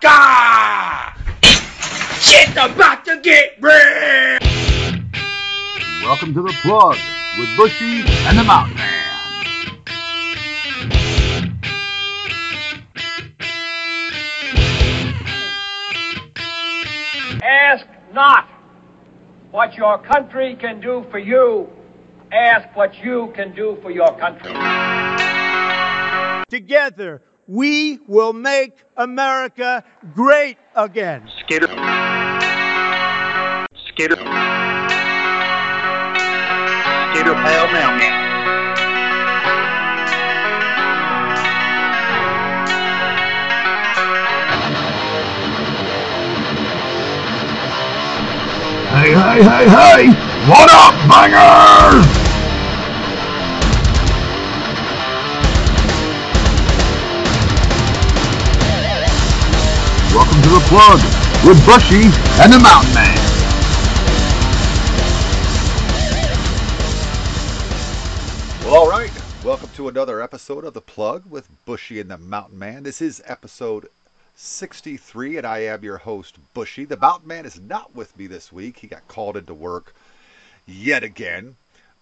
America! Shit's about to get real! Welcome to the plug with Bushy and the Mountain Man. Ask not what your country can do for you. Ask what you can do for your country. Together, we will make America great again. Skater. Skater. Skater pile mailman. Hey, hey, hey, hey! What up, bangers? Welcome to the plug with Bushy and the Mountain Man. Well, all right. Welcome to another episode of The Plug with Bushy and the Mountain Man. This is episode 63, and I am your host, Bushy. The Mountain Man is not with me this week. He got called into work yet again.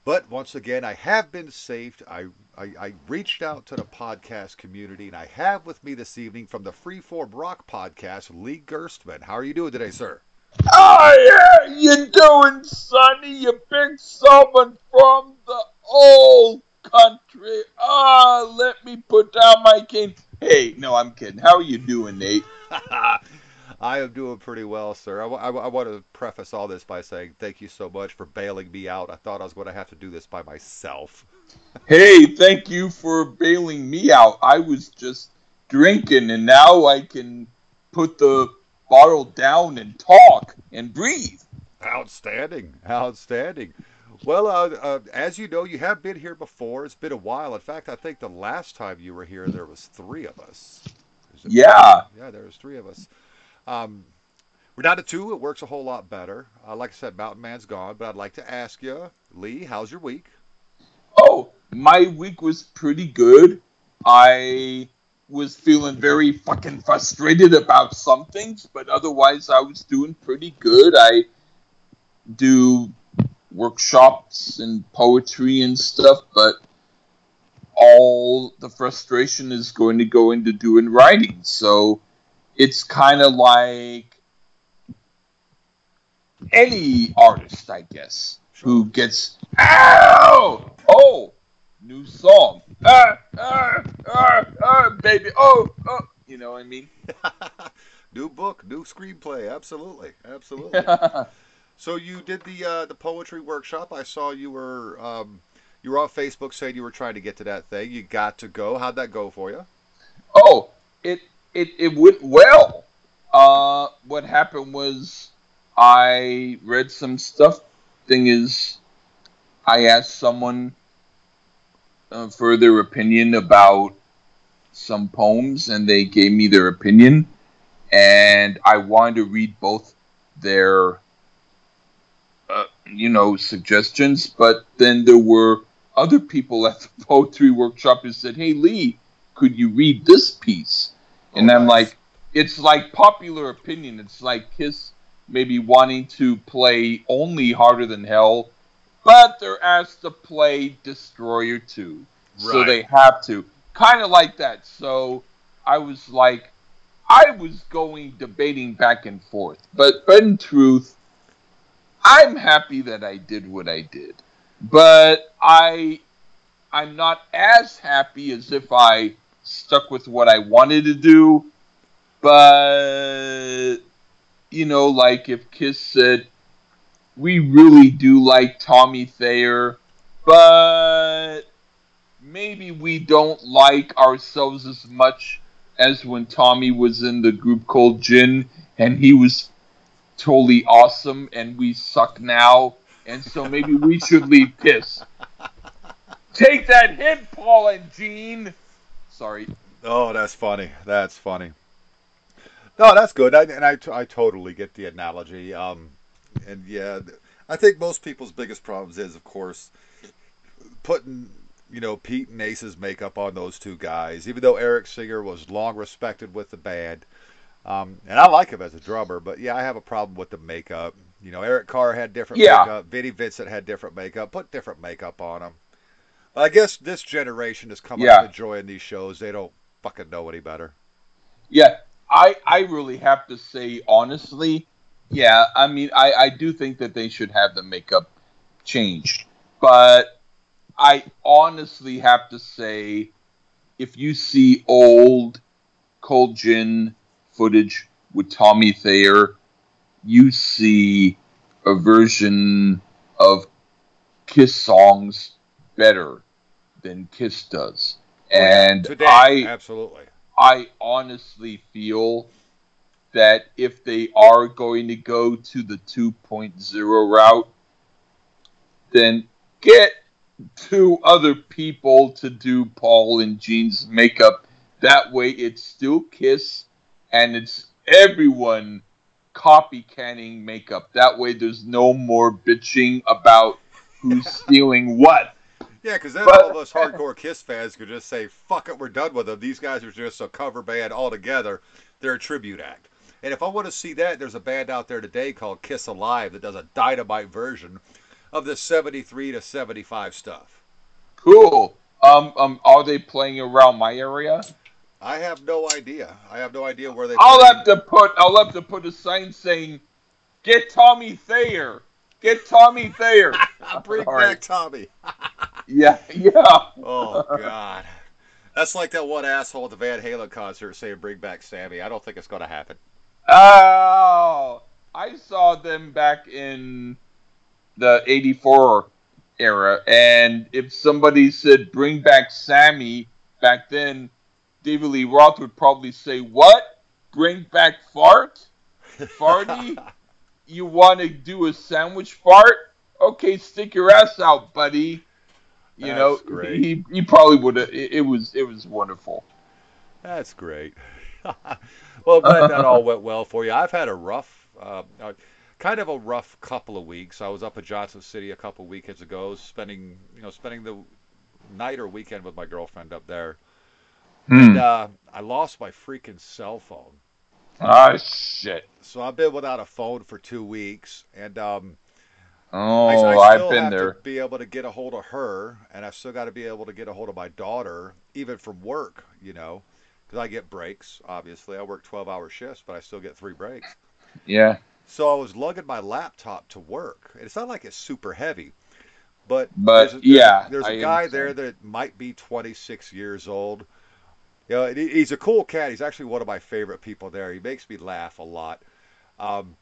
But once again, I have been saved. I, I, I reached out to the podcast community, and I have with me this evening from the Freeform Rock podcast, Lee Gerstmann. How are you doing today, sir? Oh yeah, you doing, Sonny? You big someone from the old country. Ah, let me put down my cane. Hey, no, I'm kidding. How are you doing, Nate? I am doing pretty well, sir. I, I I want to preface all this by saying thank you so much for bailing me out. I thought I was going to have to do this by myself. Hey, thank you for bailing me out. I was just drinking, and now I can put the bottle down and talk and breathe. Outstanding, outstanding. Well, uh, uh, as you know, you have been here before. It's been a while. In fact, I think the last time you were here, there was three of us. Yeah. yeah, there was three of us. Um, to two. It works a whole lot better. Uh, like I said, Mountain Man's gone, but I'd like to ask you, Lee, how's your week? Oh, my week was pretty good. I was feeling very fucking frustrated about some things, but otherwise I was doing pretty good. I do workshops and poetry and stuff, but all the frustration is going to go into doing writing. So it's kind of like any artist, I guess, who gets ow oh new song ah ah ah ah baby oh oh you know what I mean. new book, new screenplay. Absolutely, absolutely. So you did the uh, the poetry workshop. I saw you were um, you were on Facebook saying you were trying to get to that thing. You got to go. How'd that go for you? Oh, it it it went well. Uh, what happened was I read some stuff. Thing is, I asked someone uh, for their opinion about some poems, and they gave me their opinion, and I wanted to read both their, uh, you know, suggestions. But then there were other people at the poetry workshop who said, "Hey, Lee, could you read this piece?" And I'm like, it's like popular opinion. It's like Kiss maybe wanting to play only Hotter Than Hell, but they're asked to play Destroyer 2. So they have to. Kind of like that. So I was like, I was going debating back and forth. But, but in truth, I'm happy that I did what I did. But I I'm not as happy as if I stuck with what I wanted to do. But you know, like if Kiss said, "We really do like Tommy Thayer, but maybe we don't like ourselves as much as when Tommy was in the group called Gin, and he was totally awesome, and we suck now, and so maybe we should leave Kiss." Take that hit, Paul and Gene. Sorry. Oh, that's funny. That's funny. No, that's good. I, and I, t- I totally get the analogy. Um, and yeah, I think most people's biggest problems is, of course, putting you know Pete and Ace's makeup on those two guys. Even though Eric Singer was long respected with the band, Um, and I like him as a drummer, but yeah, I have a problem with the makeup. You know, Eric Carr had different Yeah. makeup. Vinnie Vincent had different makeup. Put different makeup on him. I guess this generation is coming Yeah. up enjoying these shows. They don't fucking know any better. Yeah, I I really have to say honestly, yeah, I mean I I do think that they should have the makeup changed, but I honestly have to say if you see old Cold Gin footage with Tommy Thayer, you see a version of Kiss songs better than Kiss does. Oh, and Today, I absolutely. I honestly feel that if they are going to go to the 2.0 route, then get two other people to do Paul and Gene's makeup. That way it's still Kiss and it's everyone copycatting makeup. That way there's no more bitching about who's stealing what. Yeah, because then But- all of us hardcore Kiss fans could just say, "Fuck it, we're done with them." These guys are just a cover band altogether. They're a tribute act. And if I want to see that, there's a band out there today called Kiss Alive that does a dynamite version of the '73 to '75 stuff. Cool. Um, um, are they playing around my area? I have no idea. I have no idea where they. I'll have to put I'll have to put a sign saying, "Get Tommy Thayer, get Tommy Thayer." Bring All back right. Tommy. Yeah, yeah. Oh God, that's like that one asshole at the Van Halen concert saying, "Bring back Sammy." I don't think it's going to happen. Oh, I saw them back in the '84 era, and if somebody said "Bring back Sammy" back then, David Lee Roth would probably say, "What? Bring back fart? Farty? you want to do a sandwich fart? Okay, stick your ass out, buddy." You That's know, great. he he probably would have. It, it was it was wonderful. That's great. well, glad that all went well for you. I've had a rough, uh, uh, kind of a rough couple of weeks. I was up at Johnson City a couple of weekends ago, spending, you know, spending the night or weekend with my girlfriend up there. And uh, I lost my freaking cell phone. Ah, shit. So I've been without a phone for two weeks, and um, Oh, I, I've been have there. to be able to get a hold of her, and I've still got to be able to get a hold of my daughter, even from work, you know, because I get breaks. Obviously, I work 12-hour shifts, but I still get three breaks. Yeah. So I was lugging my laptop to work, and it's not like it's super heavy, but But, there's a, there's yeah, a, there's a I guy understand. there that might be 26 years old. You know, he's a cool cat. He's actually one of my favorite people there. He makes me laugh a lot. Um,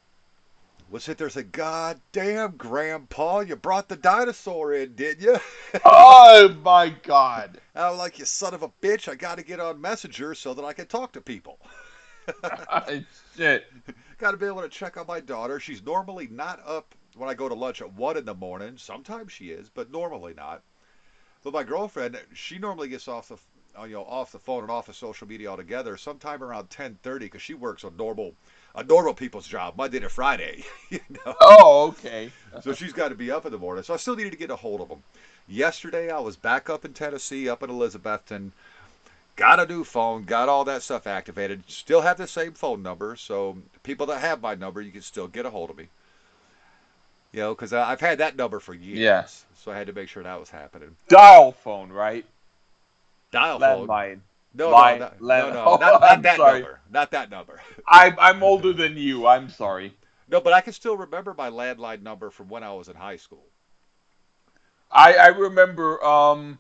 would sit there and say, "God damn, Grandpa, you brought the dinosaur in, didn't you?" oh my god. I'm like, "You son of a bitch! I got to get on Messenger so that I can talk to people." Shit. Got to be able to check on my daughter. She's normally not up when I go to lunch at one in the morning. Sometimes she is, but normally not. But my girlfriend, she normally gets off the, you know, off the phone and off of social media altogether sometime around 10:30 because she works a normal, a normal people's job Monday to Friday. You know, Oh, okay. so she's got to be up in the morning. So I still needed to get a hold of them. Yesterday I was back up in Tennessee, up in Elizabethton. Got a new phone, got all that stuff activated. Still have the same phone number, so people that have my number, you can still get a hold of me. You know, because I've had that number for years. Yeah. So I had to make sure that was happening. Dial phone, right? Dial phone. No, Line- no, no, no, Oh, no, not, not that sorry. number. Not that number. I, I'm older than you. I'm sorry. No, but I can still remember my landline number from when I was in high school. I, I remember um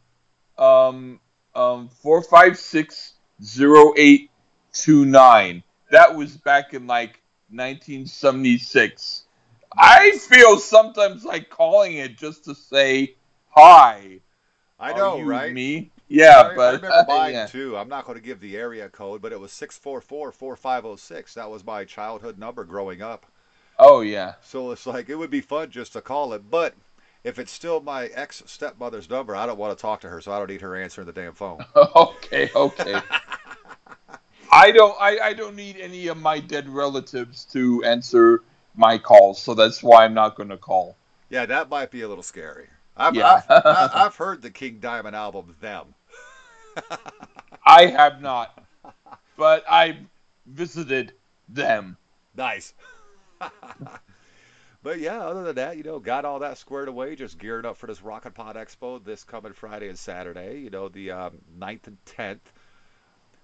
um um four five six zero eight two nine. That was back in like 1976. I feel sometimes like calling it just to say hi. I know, you right? Me? Yeah, I, but I remember mine yeah. too. I'm not going to give the area code, but it was 644-4506. That was my childhood number growing up. Oh yeah. So it's like it would be fun just to call it, but if it's still my ex stepmother's number, I don't want to talk to her, so I don't need her answering the damn phone. okay, okay. I don't I, I don't need any of my dead relatives to answer my calls, so that's why I'm not going to call. yeah, that might be a little scary. I've, Yeah. I've, I've heard the King Diamond album, Them. I have not, but I visited them. Nice. but yeah, other than that, you know, got all that squared away. Just gearing up for this RockNPod Expo this coming Friday and Saturday. You know, the um, 9th and 10th.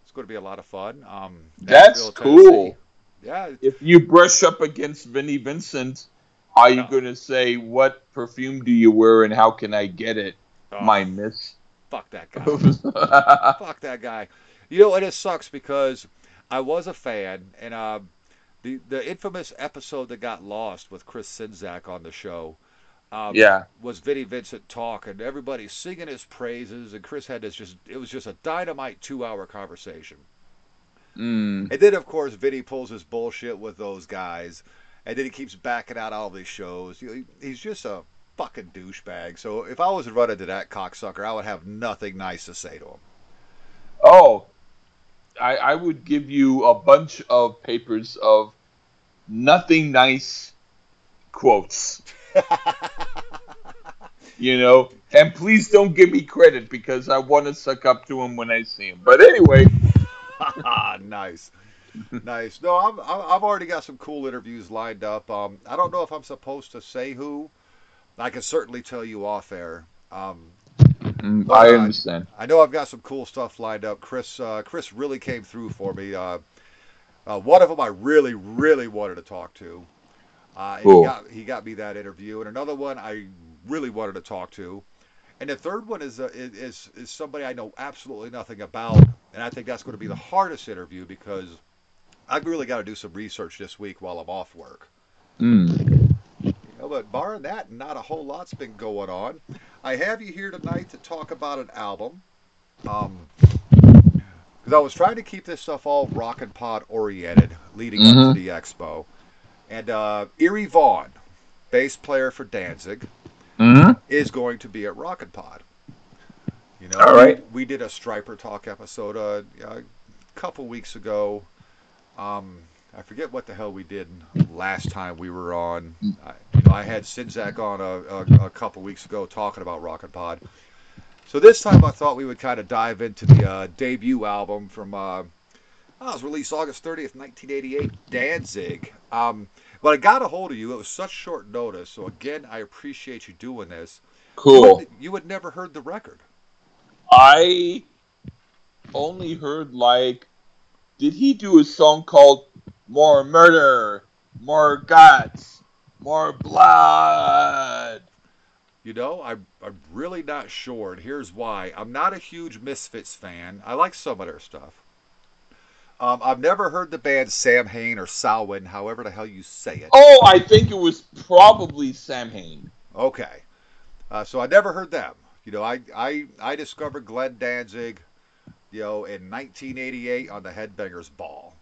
It's going to be a lot of fun. Um, That's cool. Yeah, If you brush up against Vinnie Vincent, are you No. going to say, What perfume do you wear and how can I get it, oh, my miss? Fuck that guy. fuck that guy. You know, and it sucks because I was a fan, and uh, the the infamous episode that got lost with Chris Sinzak on the show. Um, yeah. was Vinnie Vincent talk and everybody singing his praises and Chris had this just it was just a dynamite two hour conversation. Mm. And then of course Vinnie pulls his bullshit with those guys and then he keeps backing out all these shows. You know, he- He's just a fucking douchebag. So if I was to run into that cocksucker, I would have nothing nice to say to him. Oh, I, I would give you a bunch of papers of nothing nice quotes. You know, and please don't give me credit because I want to suck up to him when I see him. But anyway, nice, nice. No, I'm, I'm- I've already got some cool interviews lined up. Um, I don't know if I'm supposed to say who. I can certainly tell you off air. Um, mm, I understand. I know I've got some cool stuff lined up. Chris, uh, Chris really came through for me. Uh, uh, one of them I really, really wanted to talk to. Uh, Cool. he got he got me that interview, and another one I really wanted to talk to, and the third one is uh, is is somebody I know absolutely nothing about, and I think that's going to be the hardest interview because I've really got to do some research this week while I'm off work. Mm. But barring that, not a whole lot's been going on. I have you here tonight to talk about an album. Um, because I was trying to keep this stuff all rock and pod oriented leading up Mhm. to the expo. And uh, Eerie Von, bass player for Danzig, hmm is going to be at RockNPod. You know, All right. we, we did a Stryper Talk episode uh, a couple weeks ago. Um, I forget what the hell we did last time we were on. I, you know, I had Sinzak on a, a, a couple weeks ago talking about RockNPod. So this time I thought we would kind of dive into the uh, debut album from. Uh, oh, it was released August 30th, 1988, Danzig. Um, when I got a hold of you, it was such short notice. So again, I appreciate you doing this. Cool. had, you had never heard the record. I only heard like, did he do a song called "More Murder, More Guts, More Blood"? You know, I'm, I'm really not sure, and here's why. I'm not a huge Misfits fan. I like some of their stuff. Um, I've never heard the band Samhain or Salwin, however the hell you say it. Oh, I think it was probably Samhain. Okay. Uh, so I never heard them. You know, I, I, I discovered Glenn Danzig, you know, in 1988 on the Headbangers Ball.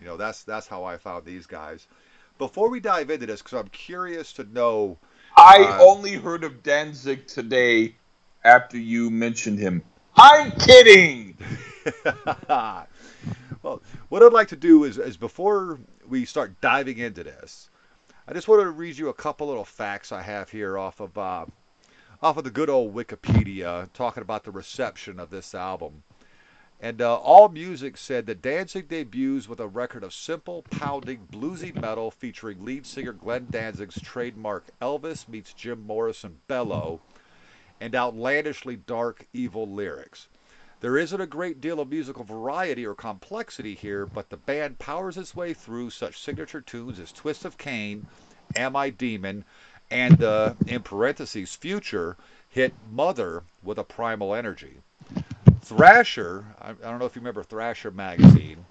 You know, that's that's how I found these guys. Before we dive into this, because I'm curious to know I Uh, only heard of Danzig today after you mentioned him. I'm kidding. well, what I'd like to do is, is before we start diving into this, I just wanted to read you a couple little facts I have here off of uh, off of the good old Wikipedia, talking about the reception of this album. And uh, All Music said that Danzig debuts with a record of simple, pounding, bluesy metal featuring lead singer Glenn Danzig's trademark Elvis meets Jim Morrison bellow and outlandishly dark, evil lyrics. There isn't a great deal of musical variety or complexity here, but the band powers its way through such signature tunes as Twist of Cain, Am I Demon, and the, in parentheses, future hit Mother with a primal energy. Thrasher, I, I don't know if you remember Thrasher magazine.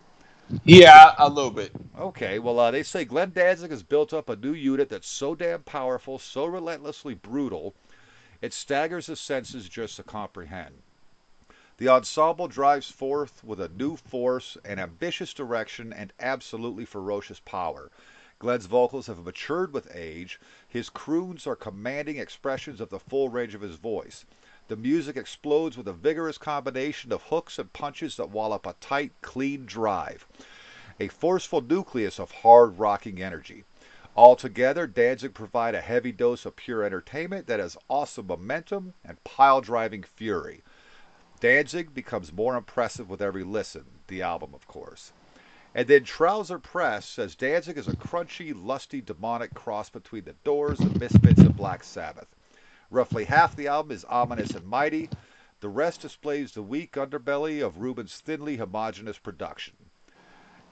Yeah, a little bit. Okay, well, uh, they say Glenn Danzig has built up a new unit that's so damn powerful, so relentlessly brutal, it staggers the senses just to comprehend. The ensemble drives forth with a new force, an ambitious direction, and absolutely ferocious power. Glenn's vocals have matured with age. His croons are commanding expressions of the full range of his voice. The music explodes with a vigorous combination of hooks and punches that wallop a tight, clean drive. A forceful nucleus of hard rocking energy. Altogether, Danzig provide a heavy dose of pure entertainment that has awesome momentum and pile driving fury. Danzig becomes more impressive with every listen, the album, of course. And then Trouser Press says Danzig is a crunchy, lusty, demonic cross between the Doors, the Misfits, and Black Sabbath. Roughly half the album is ominous and mighty. The rest displays the weak underbelly of Rubin's thinly homogeneous production.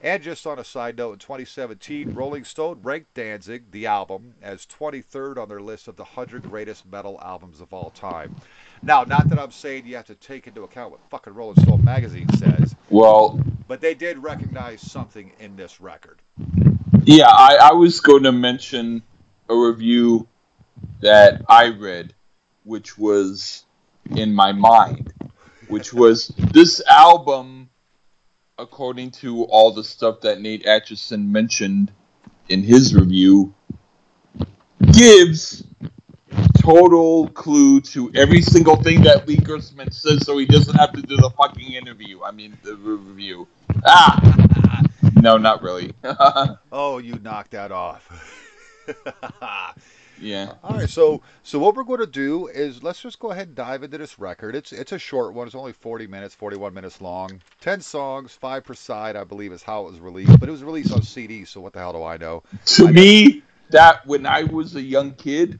And just on a side note, in 2017, Rolling Stone ranked Danzig, the album, as 23rd on their list of the 100 greatest metal albums of all time. Now, not that I'm saying you have to take into account what fucking Rolling Stone magazine says, Well, but they did recognize something in this record. yeah, I, I was going to mention a review that I read, which was in my mind, which was this album, according to all the stuff that Nate Atchison mentioned in his review, gives total clue to every single thing that Lee Gerstmann says, so he doesn't have to do the fucking interview. I mean, the review. Ah, no, not really. Oh, you knocked that off. yeah. All right, so so what we're going to do is let's just go ahead and dive into this record. It's it's a short one. It's only 40 minutes, 41 minutes long. 10 songs, five per side, I believe, is how it was released. But it was released on CD, so what the hell do I know? To I me, that when I was a young kid,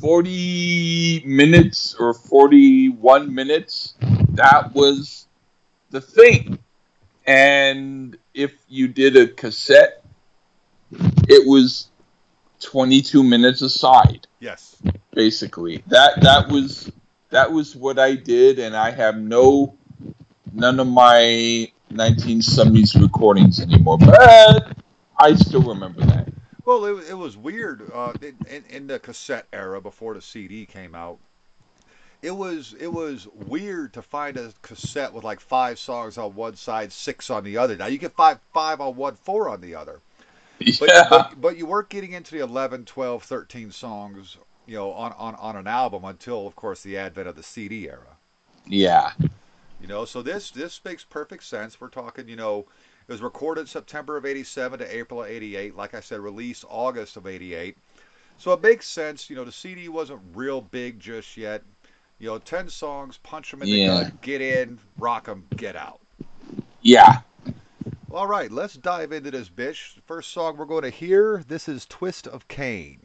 40 minutes or 41 minutes, that was the thing. And if you did a cassette, it was 22 minutes aside, Yes. basically. That that was that was what I did and I have no none of my 1970s recordings anymore. But I still remember that. Well, it, it was weird uh, in, in, the cassette era before the CD came out. It was it was weird to find a cassette with like five songs on one side, six on the other. Now you get five five on one, four on the other. But, yeah. but, but you weren't getting into the 11, 12, 13 songs, you know, on, on, on an album until, of course, the advent of the CD era. yeah. You know, so this this makes perfect sense. We're talking, you know, it was recorded September of '87 to April of '88. Like I said, released August of '88. So it makes sense. You know, the CD wasn't real big just yet. You know, ten songs, punch them in the Yeah. gut, get in, rock them, get out. Yeah. All right, let's dive into this bitch. First song we're going to hear. This is "Twist of Cain."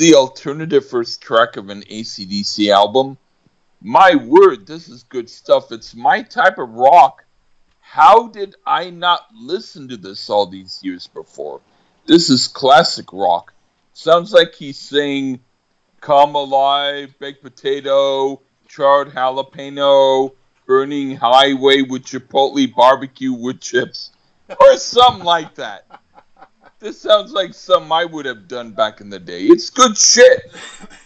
The alternative first track of an ACDC album? My word, this is good stuff. It's my type of rock. How did I not listen to this all these years before? This is classic rock. Sounds like he's saying Come Alive, Baked Potato, Charred Jalapeno, Burning Highway with Chipotle Barbecue Wood Chips, or something like that. This sounds like some I would have done back in the day. It's good shit.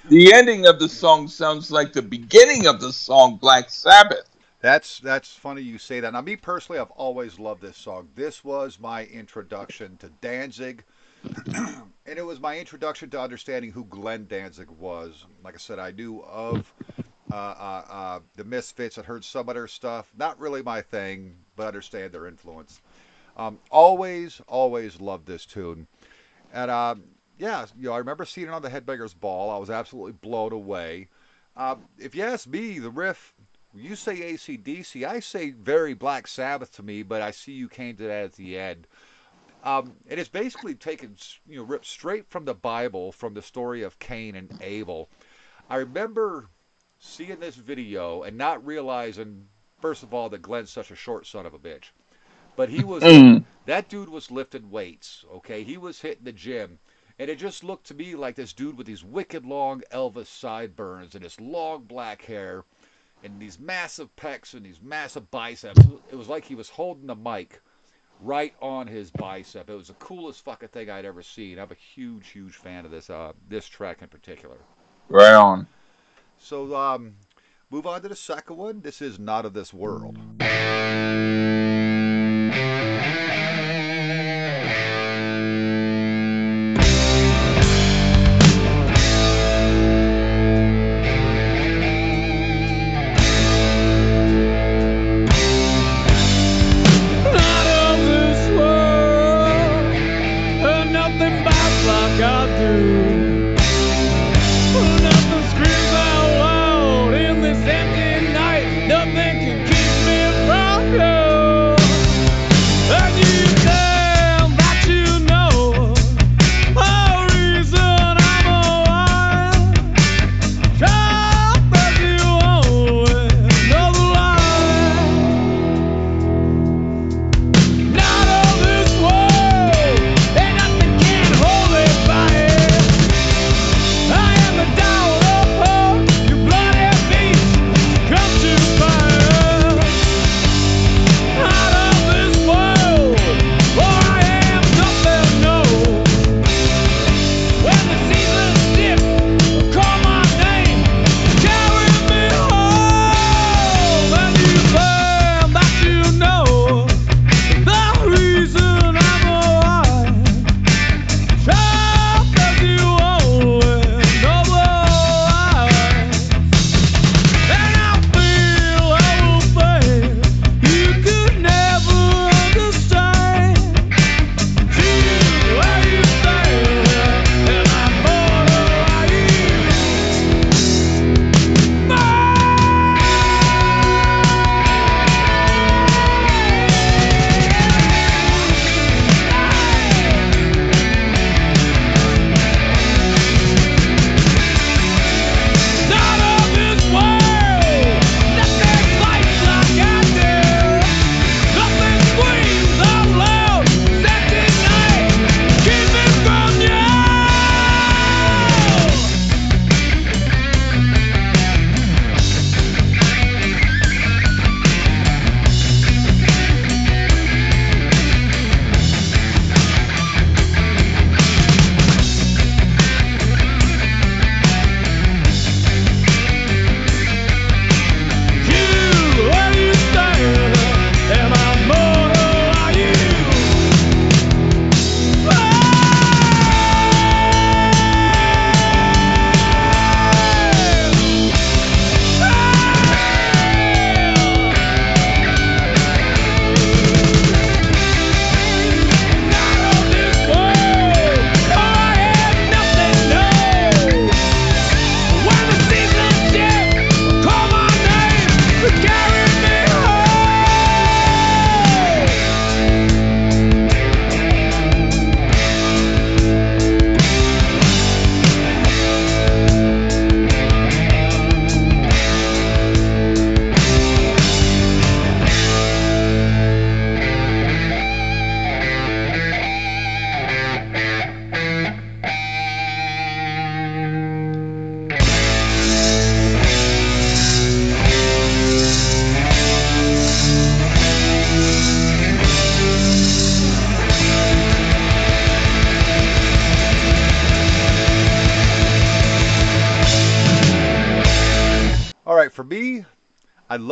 The ending of the song sounds like the beginning of the song Black Sabbath. That's that's funny you say that. Now, me personally, I've always loved this song. This was my introduction to Danzig, and it was my introduction to understanding who Glenn Danzig was. Like I said, I knew of uh, uh, uh, the Misfits. I'd heard some of their stuff. Not really my thing, but understand their influence. Um, always, always loved this tune, and uh, yeah, you know, I remember seeing it on the Headbangers Ball. I was absolutely blown away. Uh, if you ask me, the riff you say ACDC, I say very Black Sabbath to me, but I see you came to that at the end. Um, and it's basically taken, you know, ripped straight from the Bible, from the story of Cain and Abel. I remember seeing this video and not realizing, first of all, that Glenn's such a short son of a bitch. But he was, that dude was lifting weights, okay? He was hitting the gym. And it just looked to me like this dude with these wicked long Elvis sideburns and his long black hair and these massive pecs and these massive biceps. It was like he was holding the mic right on his bicep. It was the coolest fucking thing I'd ever seen. I'm a huge, huge fan of this uh, this track in particular. Right on. So um, move on to the second one. This is not of this world. Not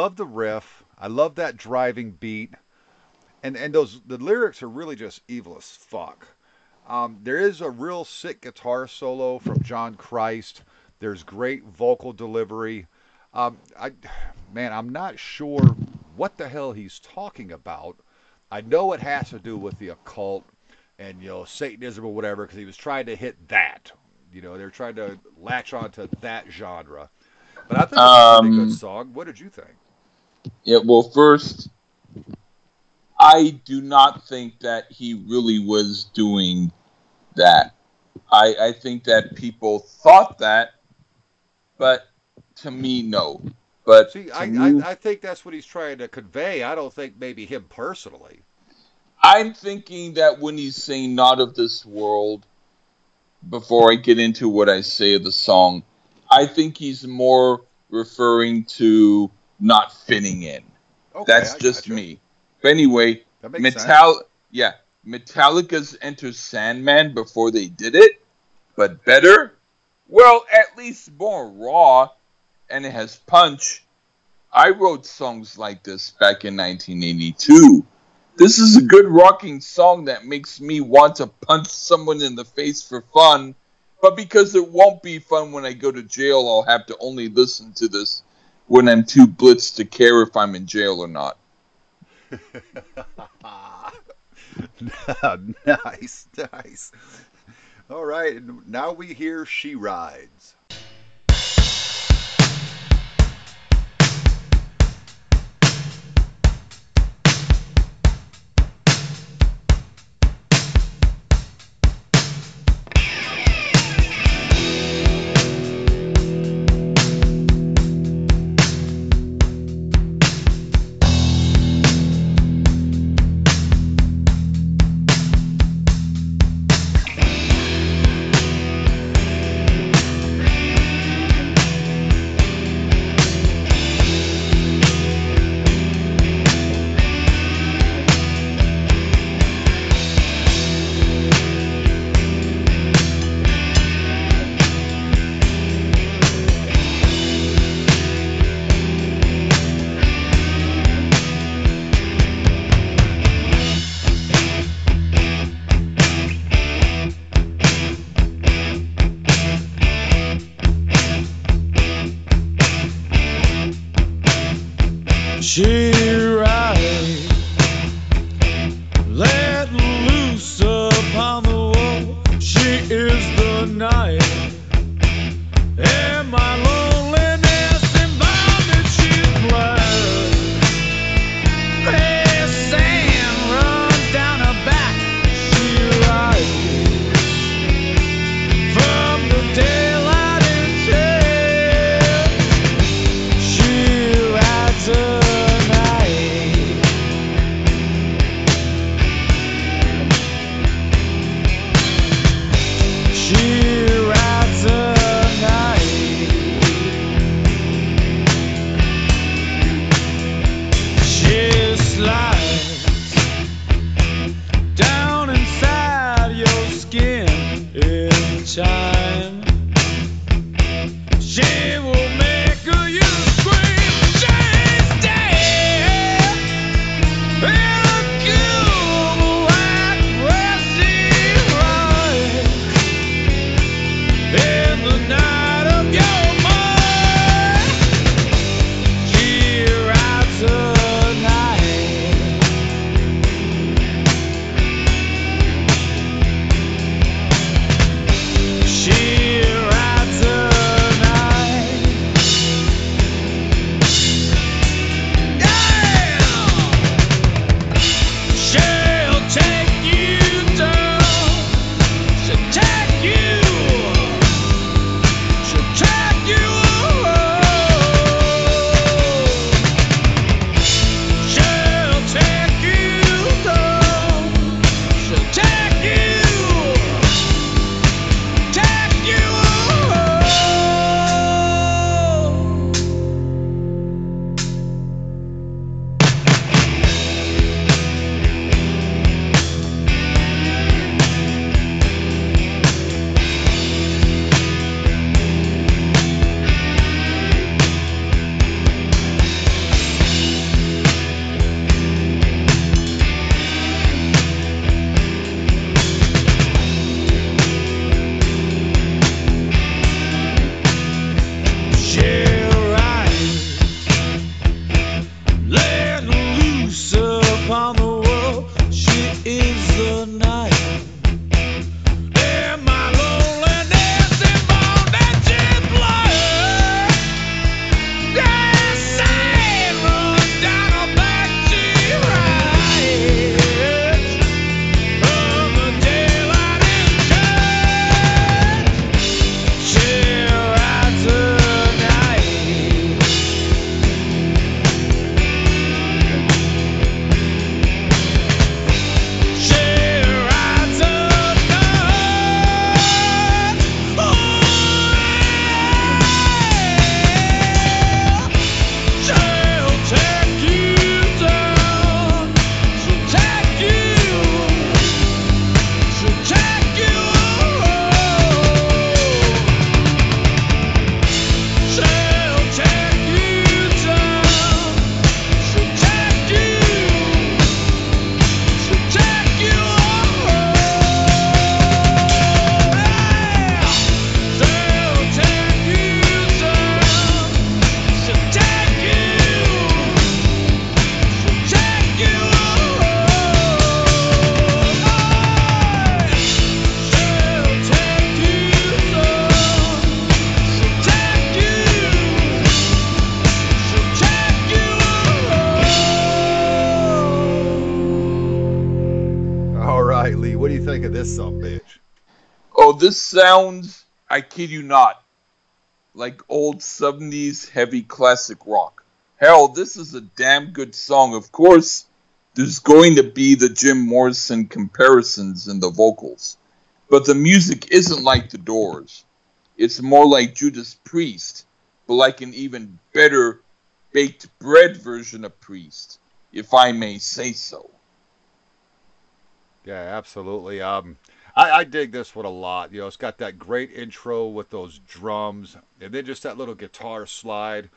love the riff. I love that driving beat, and and those the lyrics are really just evil as fuck. Um, there is a real sick guitar solo from John Christ. There's great vocal delivery. Um, I, man, I'm not sure what the hell he's talking about. I know it has to do with the occult and you know Satanism or whatever because he was trying to hit that. You know, they're trying to latch onto that genre. But I think it's a pretty Um, good song. What did you think? Yeah, well, first, I do not think that he really was doing that. I, I think that people thought that, but to me, no. But See, I, me, I I think that's what he's trying to convey. I don't think maybe him personally. I'm thinking that when he's saying "not of this world," before I get into what I say of the song, I think he's more referring to not fitting in. Okay, That's I just gotcha. me. But anyway, makes sense. Metal, yeah, Metallica's Enter Sandman before they did it, but better. Well, at least more raw, and it has punch. I wrote songs like this back in 1982. This is a good rocking song that makes me want to punch someone in the face for fun, but because it won't be fun when I go to jail, I'll have to only listen to this when I'm too blitzed to care if I'm in jail or not. nice, nice. All right, now we hear She Rides. Sounds, I kid you not, like old 70s heavy classic rock. Hell, this is a damn good song. Of course, there's going to be the Jim Morrison comparisons in the vocals. But the music isn't like The Doors. It's more like Judas Priest, but like an even better baked bread version of Priest, if I may say so. Yeah, absolutely. Um, I, I dig this one a lot. You know, it's got that great intro with those drums, and then just that little guitar slide,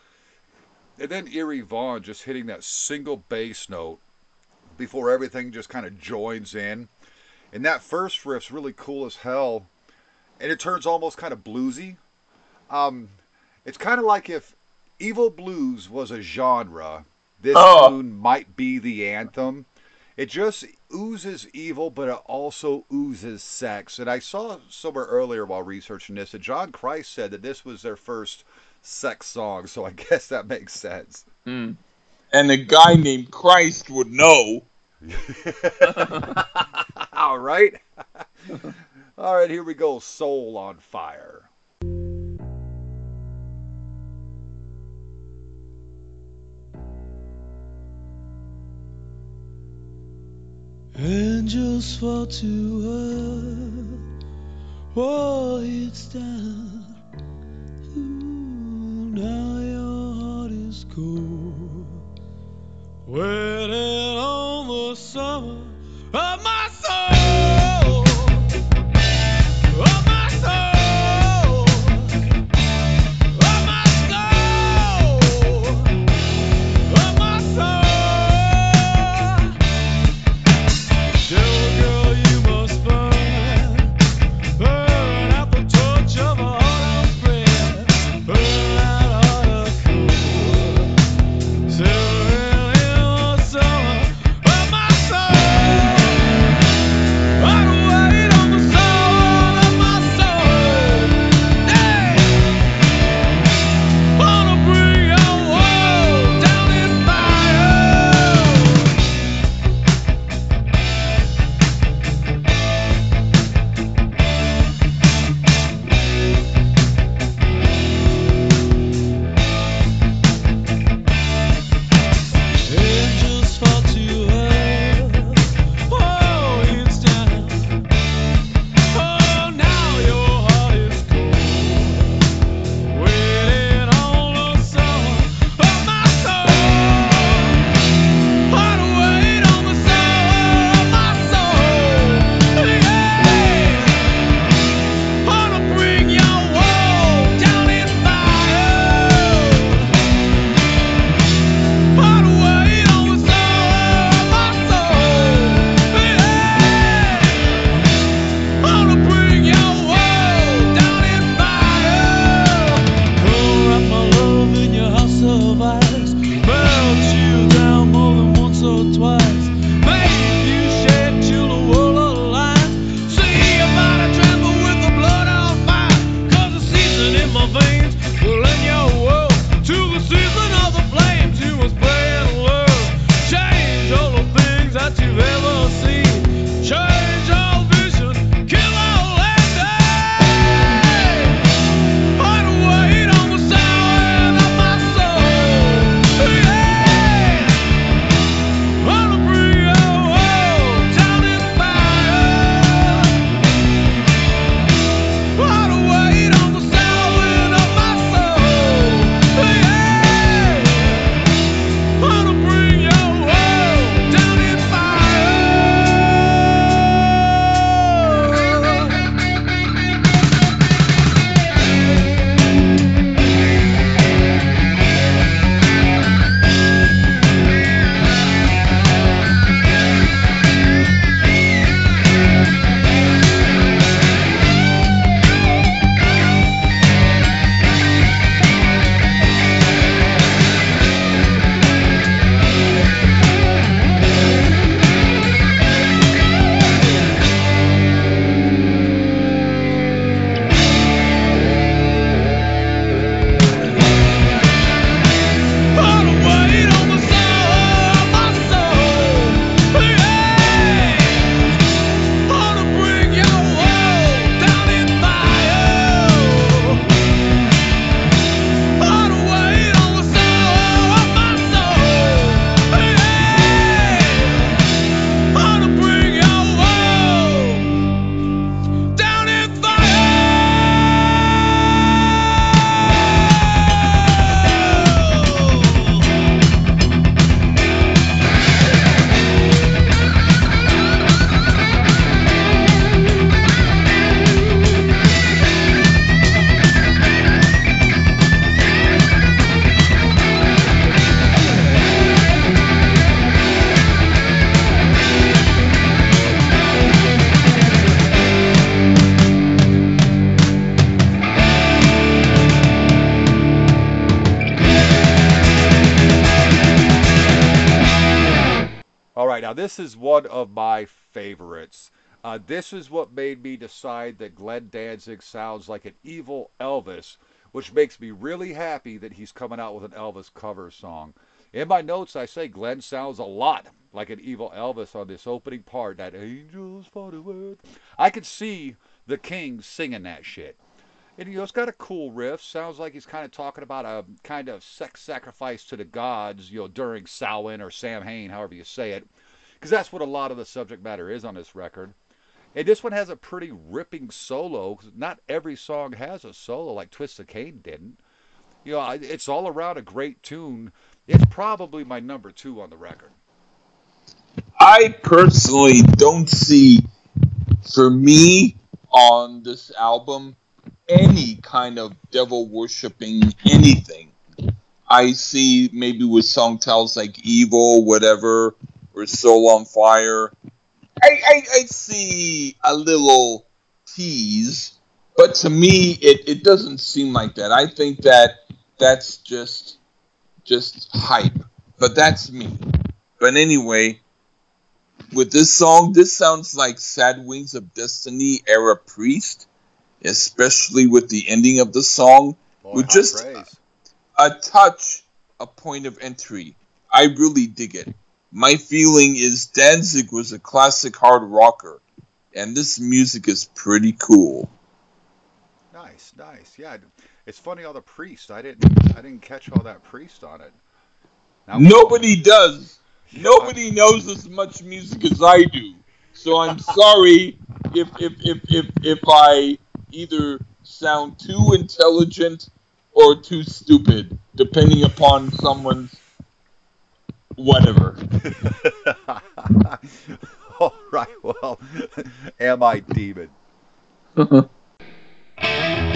and then Eerie Von just hitting that single bass note before everything just kind of joins in. And that first riff's really cool as hell, and it turns almost kind of bluesy. Um, it's kind of like if Evil Blues was a genre, this Oh. tune might be the anthem. It just oozes evil, but it also oozes sex. And I saw somewhere earlier while researching this that John Christ said that this was their first sex song, so I guess that makes sense. Hmm. And a guy named Christ would know. All right. All right, here we go. Soul on fire. Angels fall to earth, oh, war hits down. Ooh, now your heart is cold, waiting on the summer of my soul. This is one of my favorites. Uh, this is what made me decide that Glenn Danzig sounds like an evil Elvis, which makes me really happy that he's coming out with an Elvis cover song. In my notes, I say Glenn sounds a lot like an evil Elvis on this opening part, that angels for the world. I could see the King singing that shit. And you know, it's got a cool riff. Sounds like he's kind of talking about a kind of sex sacrifice to the gods, you know, during Samhain or Sam Samhain, however you say it, because that's what a lot of the subject matter is on this record. And this one has a pretty ripping solo. not every song has a solo like Twist of Cain didn't. You know, it's all around a great tune. It's probably my number two on the record. I personally don't see, for me, on this album, any kind of devil worshipping anything. I see maybe with song titles like Evil, whatever, or Soul on Fire. I, I, I see a little tease, but to me, it, it doesn't seem like that. I think that that's just just hype, but that's me. But anyway, with this song, this sounds like Sad Wings of Destiny era Priest, especially with the ending of the song. Boy, With just- praise. A touch, a point of entry. I really dig it. My feeling is Danzig was a classic hard rocker, and this music is pretty cool. Nice, nice. Yeah, it's funny all the priest. I didn't, I didn't catch all that priest on it. Now, Nobody does. Nobody knows as much music as I do. So I'm sorry if if if if, if I either sound too intelligent or too stupid, depending upon someone's whatever. all right. Well, am I demon?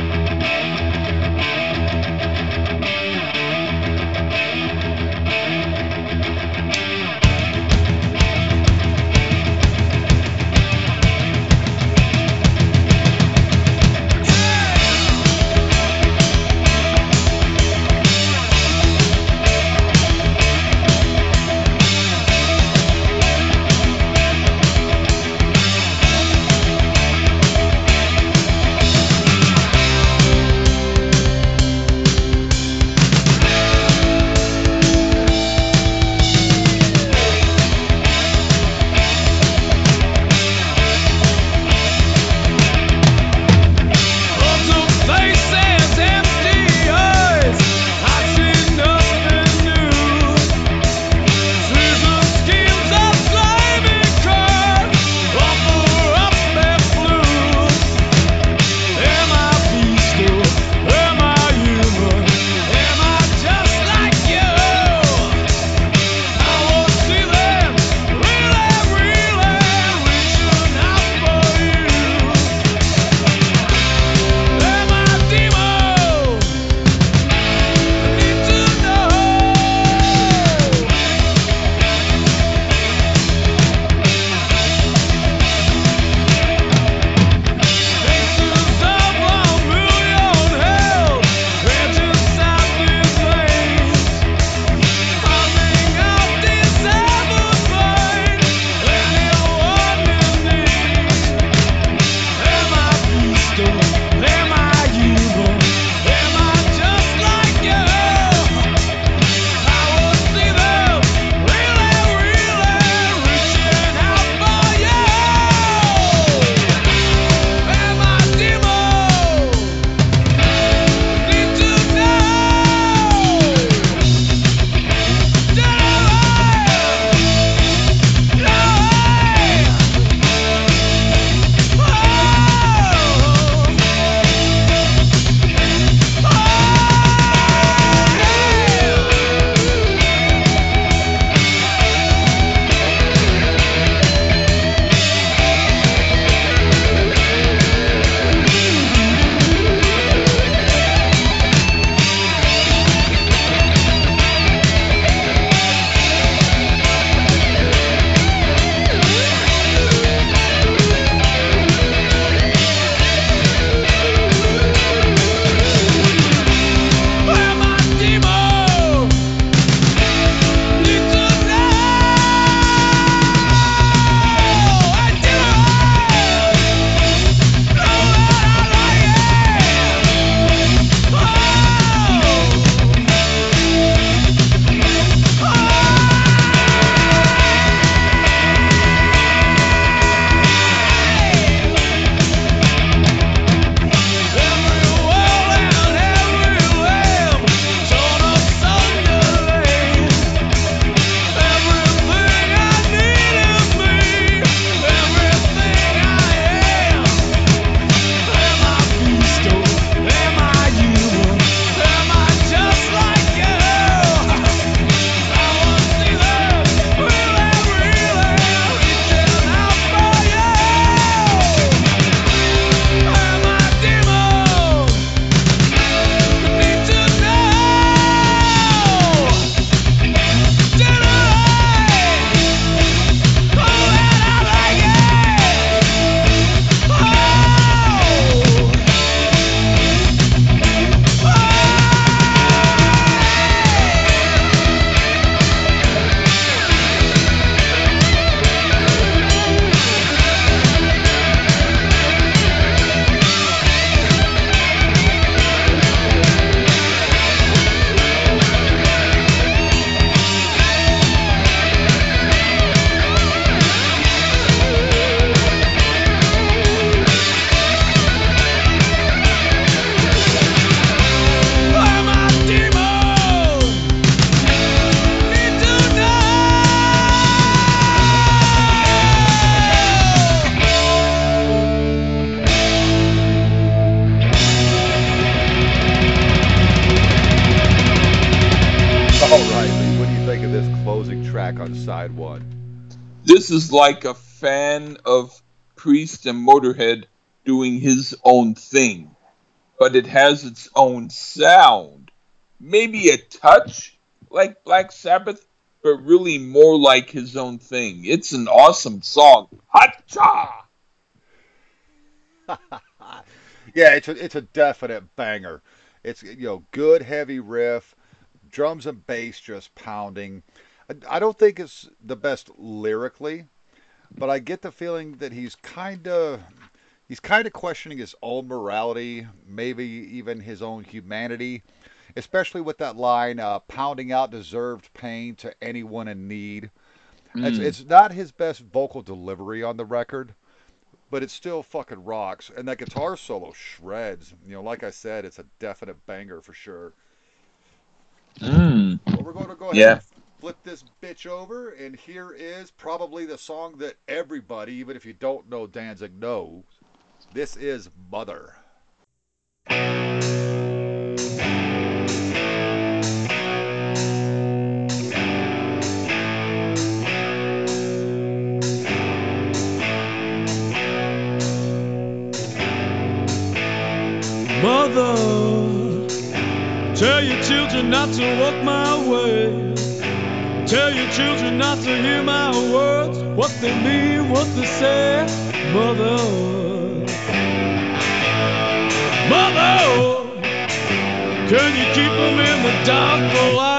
This is like a fan of Priest and Motorhead doing his own thing, but it has its own sound. Maybe a touch like Black Sabbath, but really more like his own thing. It's an awesome song. Hacha! yeah, it's a it's a definite banger. It's you know good heavy riff, drums and bass just pounding. I, don't think it's the best lyrically, but I get the feeling that he's kind of he's kind of questioning his own morality, maybe even his own humanity, especially with that line, uh, "pounding out deserved pain to anyone in need." It's, Mm. it's not his best vocal delivery on the record, but it still fucking rocks. And that guitar solo shreds. You know, like I said, it's a definite banger for sure. Mm. Well, we're going to go ahead Yeah. Flip this bitch over, and here is probably the song that everybody, even if you don't know Danzig, knows. This is Mother. Mother, tell your children not to walk my way. Tell your children not to hear my words, what they mean, what they say. Mother, Mother, can you keep them in the dark for a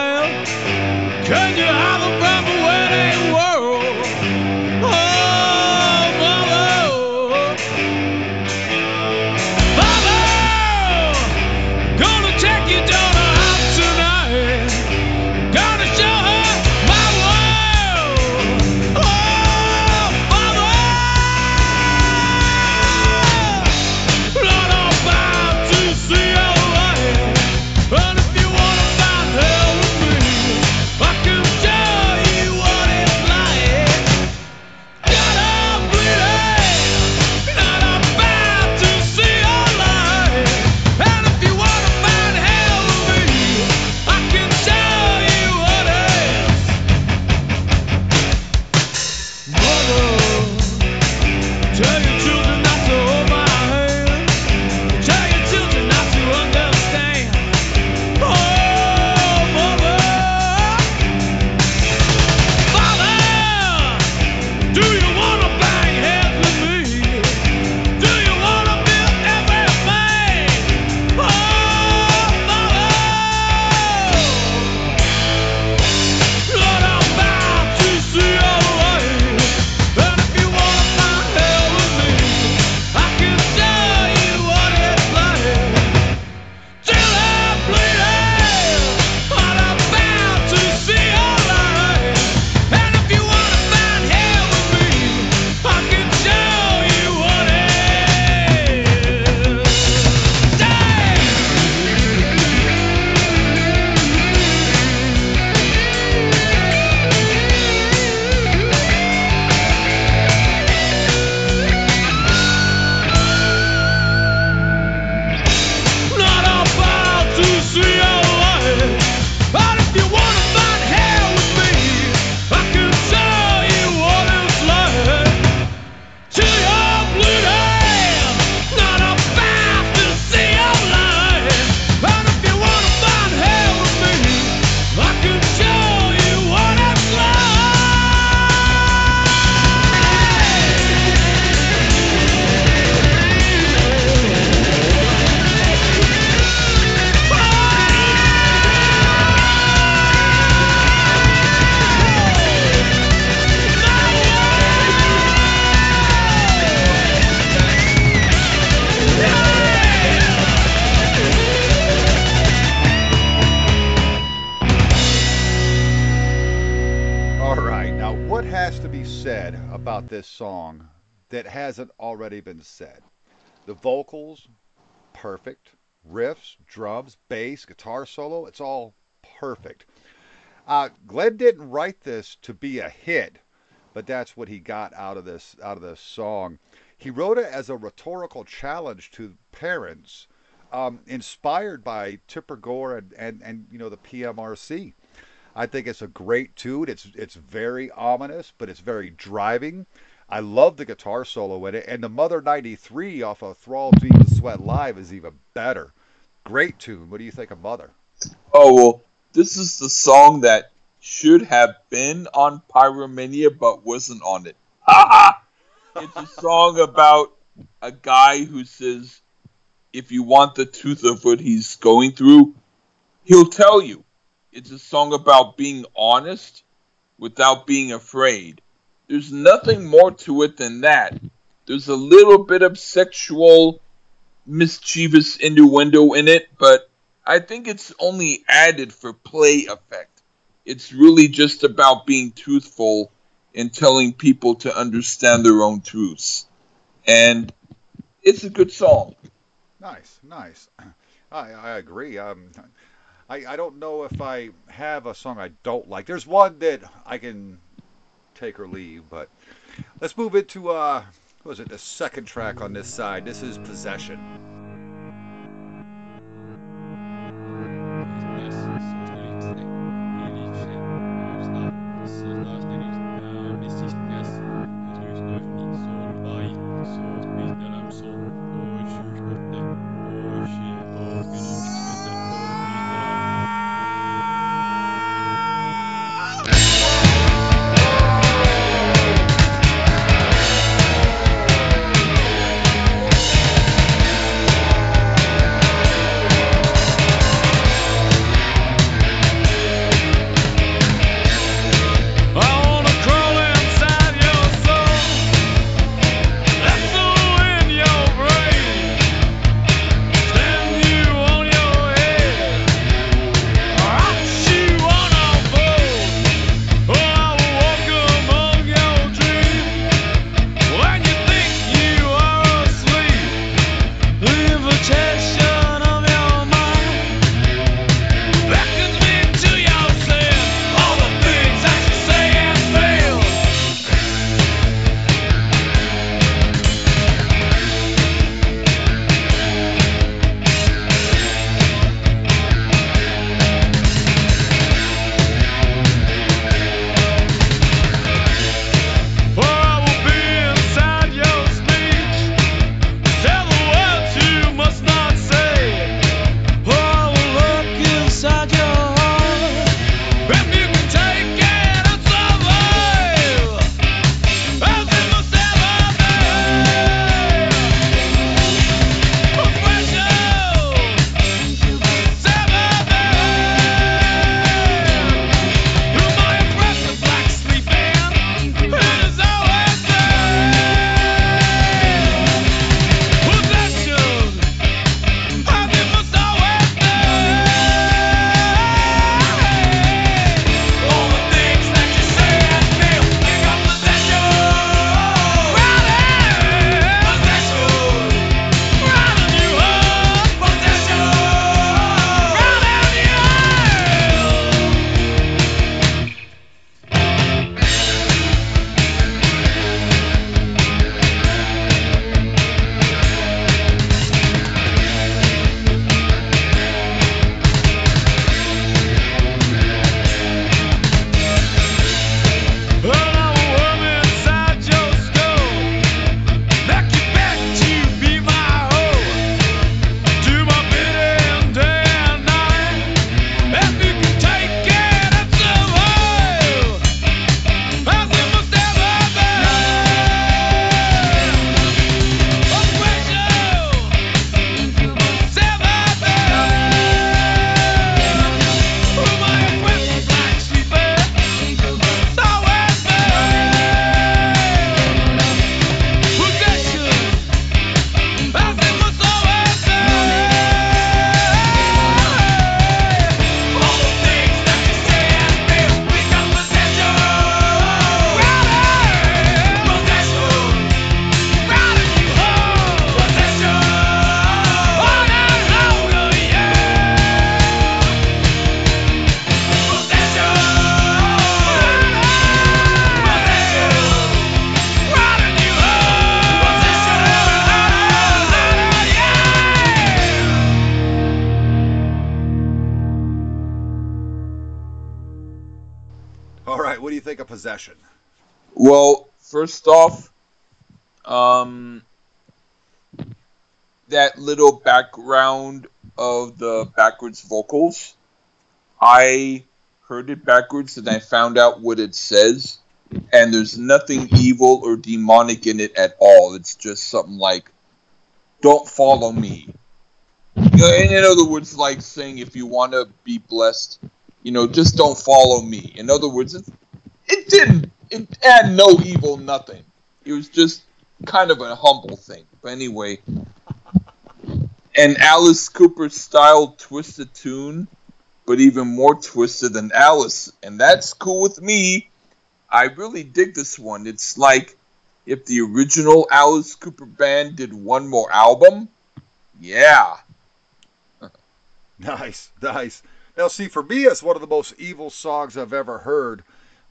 drums, bass, guitar solo, it's all perfect. Uh, Glenn didn't write this to be a hit, but that's what he got out of this out of this song. He wrote it as a rhetorical challenge to parents, um, inspired by Tipper Gore and, and, and you know the PMRC. I think it's a great tune. It's it's very ominous, but it's very driving. I love the guitar solo in it, and the Mother '93 off of Thrall-Demonsweatlive is even better. Great tune. What do you think of Mother? Oh well, this is the song that should have been on Pyromania but wasn't on it. Ha ha! It's a song about a guy who says, if you want the truth of what he's going through, he'll tell you. It's a song about being honest without being afraid. There's nothing more to it than that. There's a little bit of sexual mischievous innuendo in it, but I think it's only added for play effect. It's really just about being truthful and telling people to understand their own truths. And it's a good song. Nice, nice. I, I agree. Um, I, I don't know if I have a song I don't like. There's one that I can take or leave, but let's move into uh, was it the second track on this side? This is Possession. First off, um, that little background of the backwards vocals, I heard it backwards and I found out what it says, and there's nothing evil or demonic in it at all. It's just something like, "Don't follow me." And in other words, like saying, if you want to be blessed, you know, just don't follow me. In other words, it, it didn't, it had no evil, nothing. It was just kind of a humble thing. But anyway, an Alice Cooper style twisted tune, but even more twisted than Alice, and that's cool with me. I really dig this one. It's like if the original Alice Cooper band did one more album. Yeah. Nice, nice. Now, see, for me, it's one of the most evil songs I've ever heard,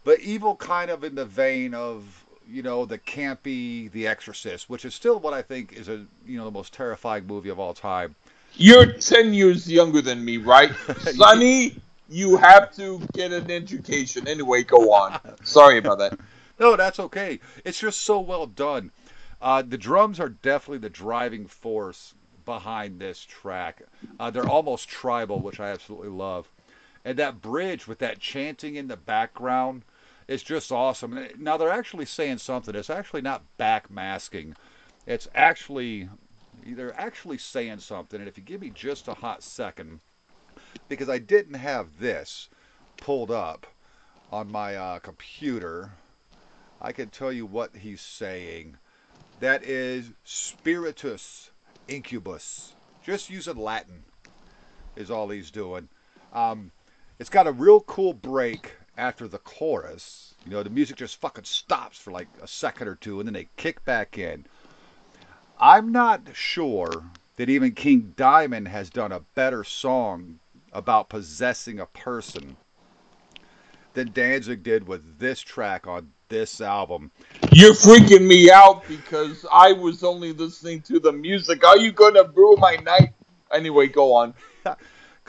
but evil kind of in the vein of, you know, the campy The Exorcist, which is still what I think is a, you know, the most terrifying movie of all time. You're 10 years younger than me, right? Sonny, you have to get an education. Anyway, go on. Sorry about that. No, that's okay. It's just so well done. Uh, the drums are definitely the driving force behind this track. Uh, they're almost tribal, which I absolutely love. And that bridge with that chanting in the background is just awesome. Now they're actually saying something. It's actually not backmasking. It's actually they're actually saying something. And if you give me just a hot second, because I didn't have this pulled up on my uh, computer, I can tell you what he's saying. That is spiritus incubus. Just using Latin is all he's doing. Um, it's got a real cool break after the chorus. You know, the music just fucking stops for like a second or two, and then they kick back in. I'm not sure that even King Diamond has done a better song about possessing a person than Danzig did with this track on this album. You're freaking me out because I was only listening to the music. Are you going to ruin my night? Anyway, go on.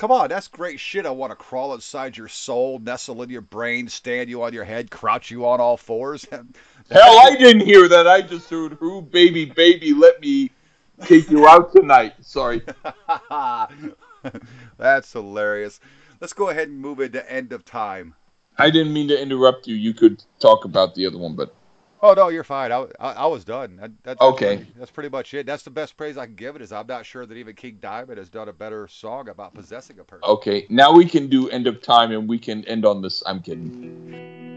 Come on, that's great shit. I want to crawl inside your soul, nestle in your brain, stand you on your head, crouch you on all fours. Hell, I didn't hear that. I just heard, "Who, baby, baby, let me take you out tonight." Sorry. That's hilarious. Let's go ahead and move into End of Time. I didn't mean to interrupt you. You could talk about the other one, but Oh no, you're fine. I, I, I was done. That, that's Okay. Pretty, that's pretty much it. That's the best praise I can give it. Is I'm not sure that even King Diamond has done a better song about possessing a person. okay. Now we can do end of time, and we can end on this. I'm kidding.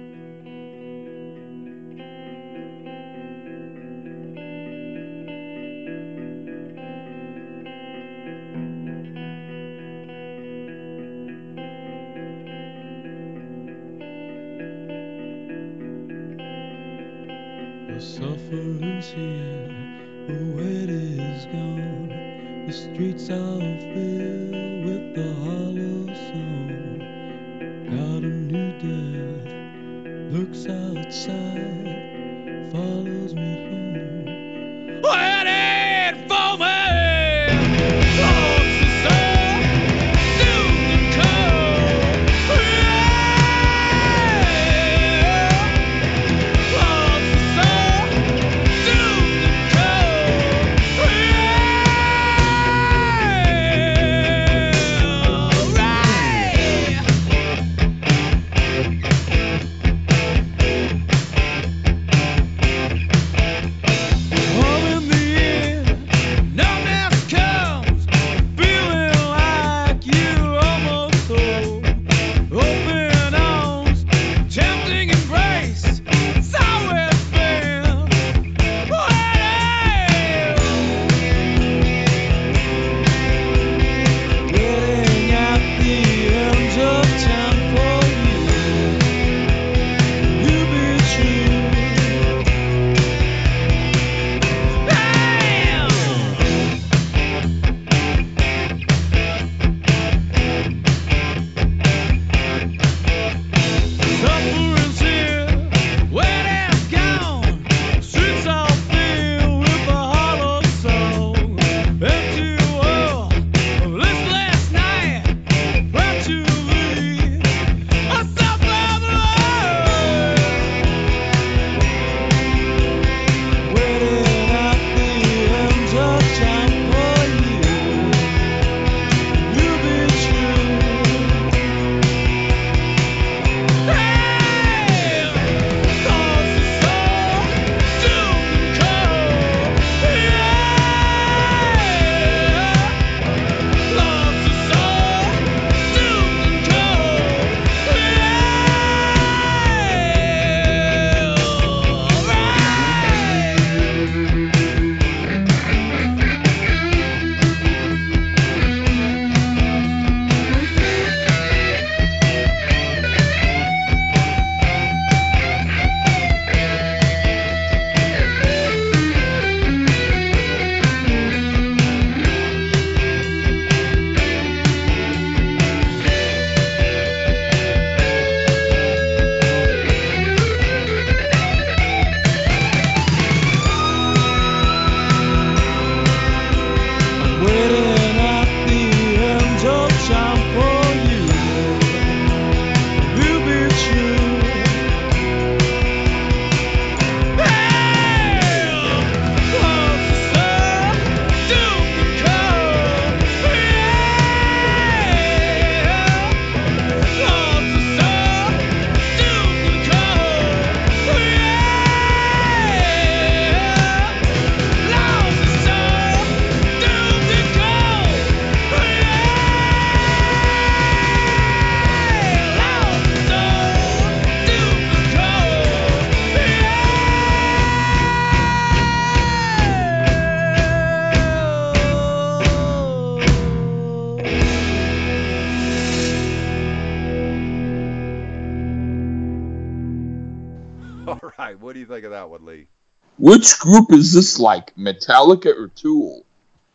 Which group is this like, Metallica or Tool?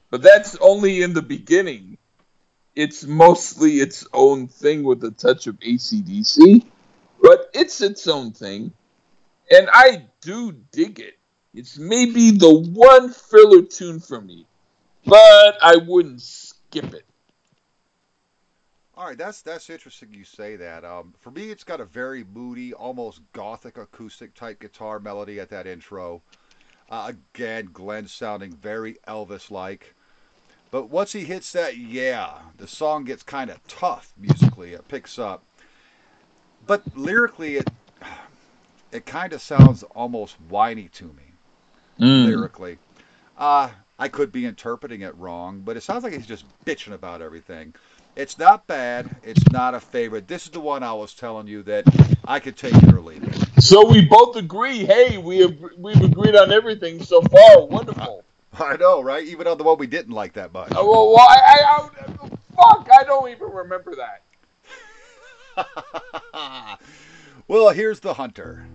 But that's only in the beginning. It's mostly its own thing with a touch of ACDC, but it's its own thing. And I do dig it. It's maybe the one filler tune for me, but I wouldn't skip it. All right, that's that's interesting you say that. Um, for me, it's got a very moody, almost gothic acoustic type guitar melody at that intro. Uh, again, Glenn sounding very Elvis-like. But once he hits that, yeah, the song gets kind of tough musically. It picks up, but lyrically, it it kind of sounds almost whiny to me Mm. lyrically. Uh, I could be interpreting it wrong, but it sounds like he's just bitching about everything. It's not bad. It's not a favorite. This is the one I was telling you that I could take it or leave it. So we both agree. Hey, we have, we've agreed on everything so far. Wonderful. I know, right? Even on the one we didn't like that much. Uh, well, well, I, I, I, fuck, I don't even remember that. well, here's the hunter.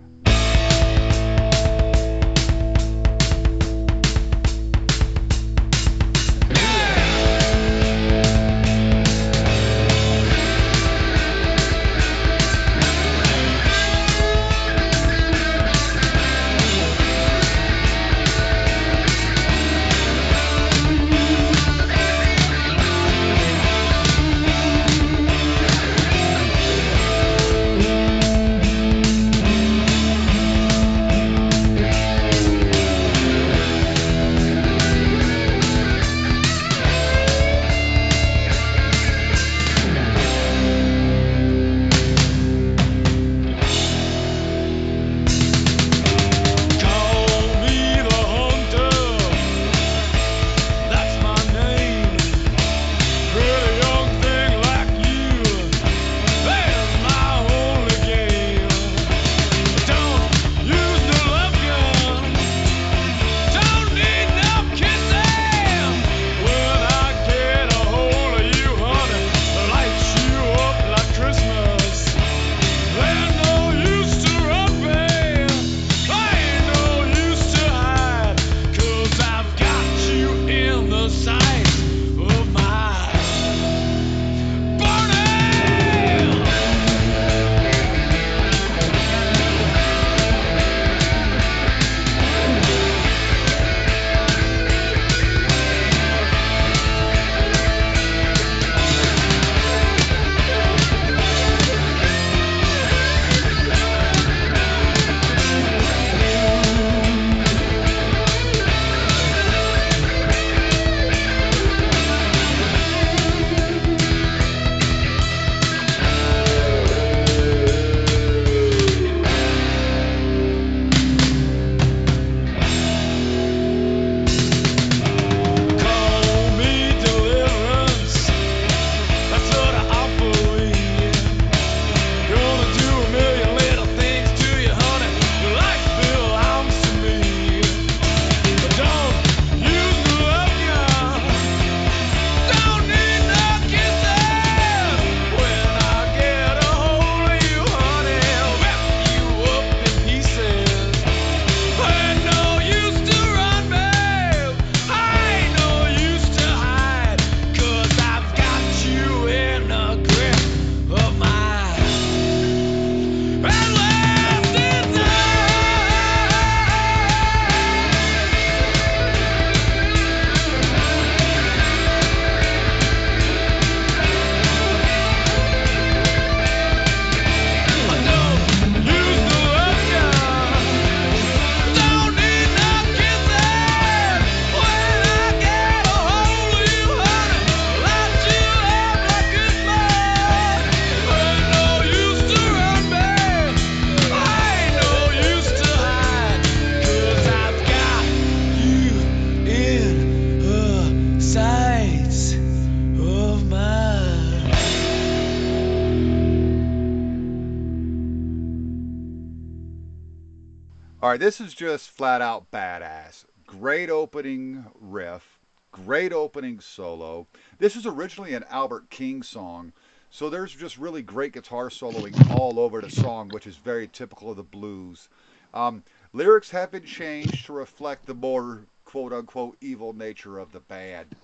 Right, this is just flat out badass. Great opening riff, great opening solo. This is originally an Albert King song, so there's just really great guitar soloing all over the song, which is very typical of the blues. Um, lyrics have been changed to reflect the more quote unquote evil nature of the band.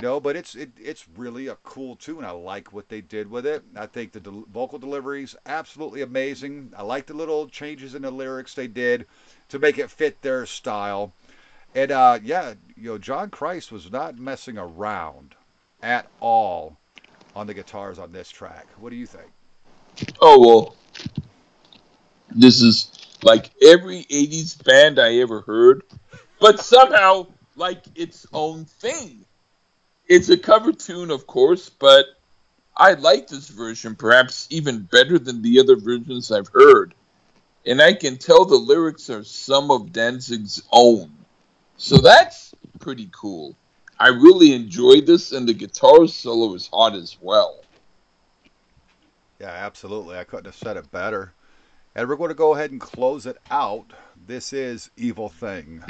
You know, but it's it, it's really a cool tune. I like what they did with it. I think the del- vocal delivery's absolutely amazing. I like the little changes in the lyrics they did to make it fit their style. And uh, yeah, you know, John Christ was not messing around at all on the guitars on this track. What do you think? Oh well, this is like every '80s band I ever heard, but somehow like its own thing. It's a cover tune, of course, but I like this version perhaps even better than the other versions I've heard. And I can tell the lyrics are some of Danzig's own. So that's pretty cool. I really enjoyed this, and the guitar solo is hot as well. Yeah, absolutely. I couldn't have said it better. And we're going to go ahead and close it out. This is Evil Thing.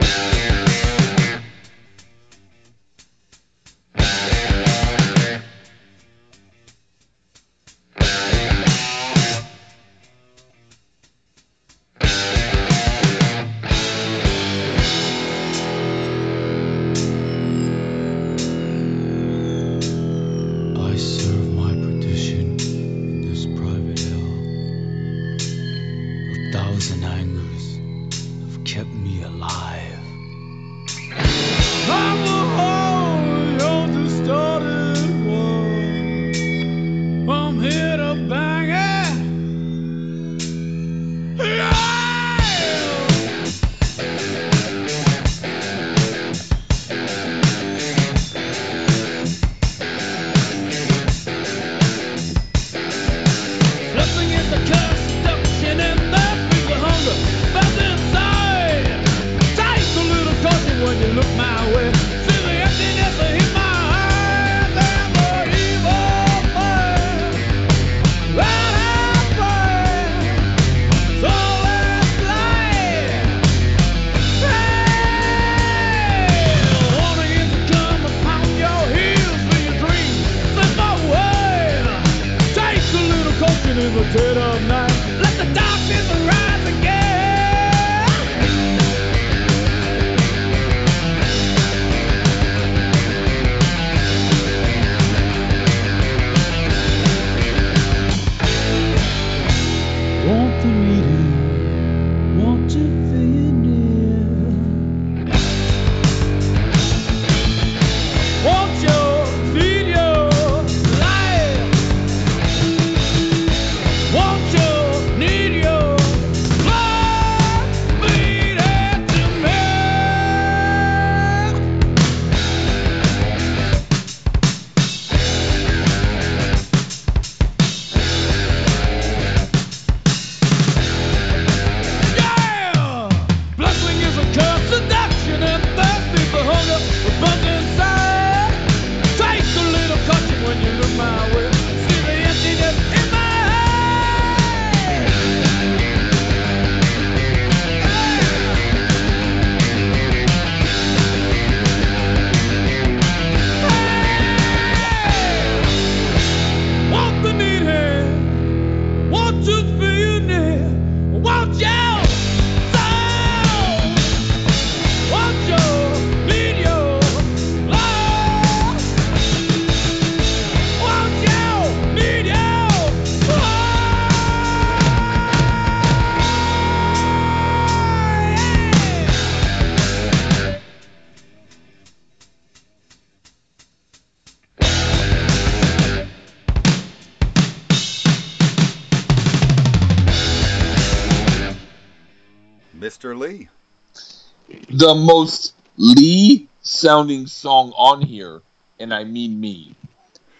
The most Lee sounding song on here, and I mean me.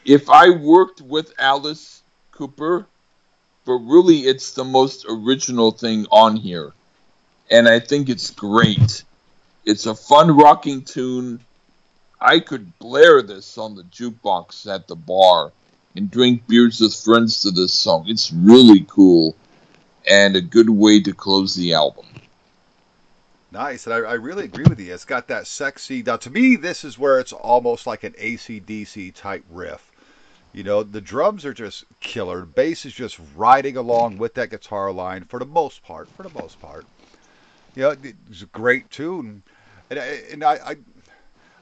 If I worked with Alice Cooper, but really it's the most original thing on here. And I think it's great. It's a fun rocking tune. I could blare this on the jukebox at the bar and drink beers with friends to this song. It's really cool and a good way to close the album. Nice, and I, I really agree with you. It's got that sexy. Now, to me, this is where it's almost like an ACDC type riff. You know, the drums are just killer. The bass is just riding along with that guitar line for the most part. For the most part, you know, it's a great tune, and I, and I, I,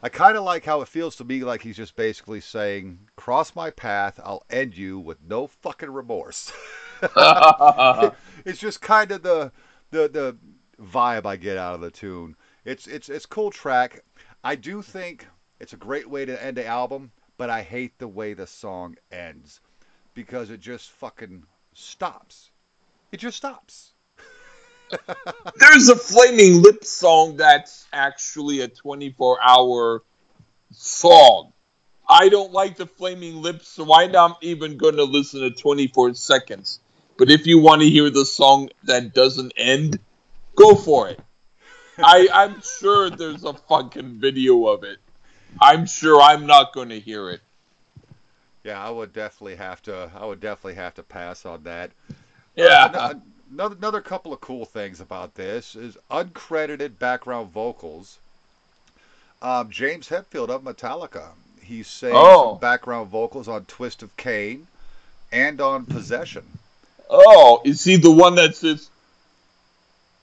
I kind of like how it feels to me like he's just basically saying, "Cross my path, I'll end you with no fucking remorse." it's just kind of the the the vibe I get out of the tune. It's it's it's cool track. I do think it's a great way to end the album, but I hate the way the song ends because it just fucking stops. It just stops. There's a Flaming Lip song that's actually a 24 hour song. I don't like the Flaming Lips, so I'm not even going to listen to 24 seconds. But if you want to hear the song that doesn't end, go for it. I, I'm sure there's a fucking video of it. I'm sure I'm not going to hear it. Yeah, I would definitely have to. I would definitely have to pass on that. Yeah. Ano- Another, another couple of cool things about this is uncredited background vocals. Um, James Hetfield of Metallica. He sang Oh. some background vocals on Twist of Cain and on Possession. Oh, is he the one that says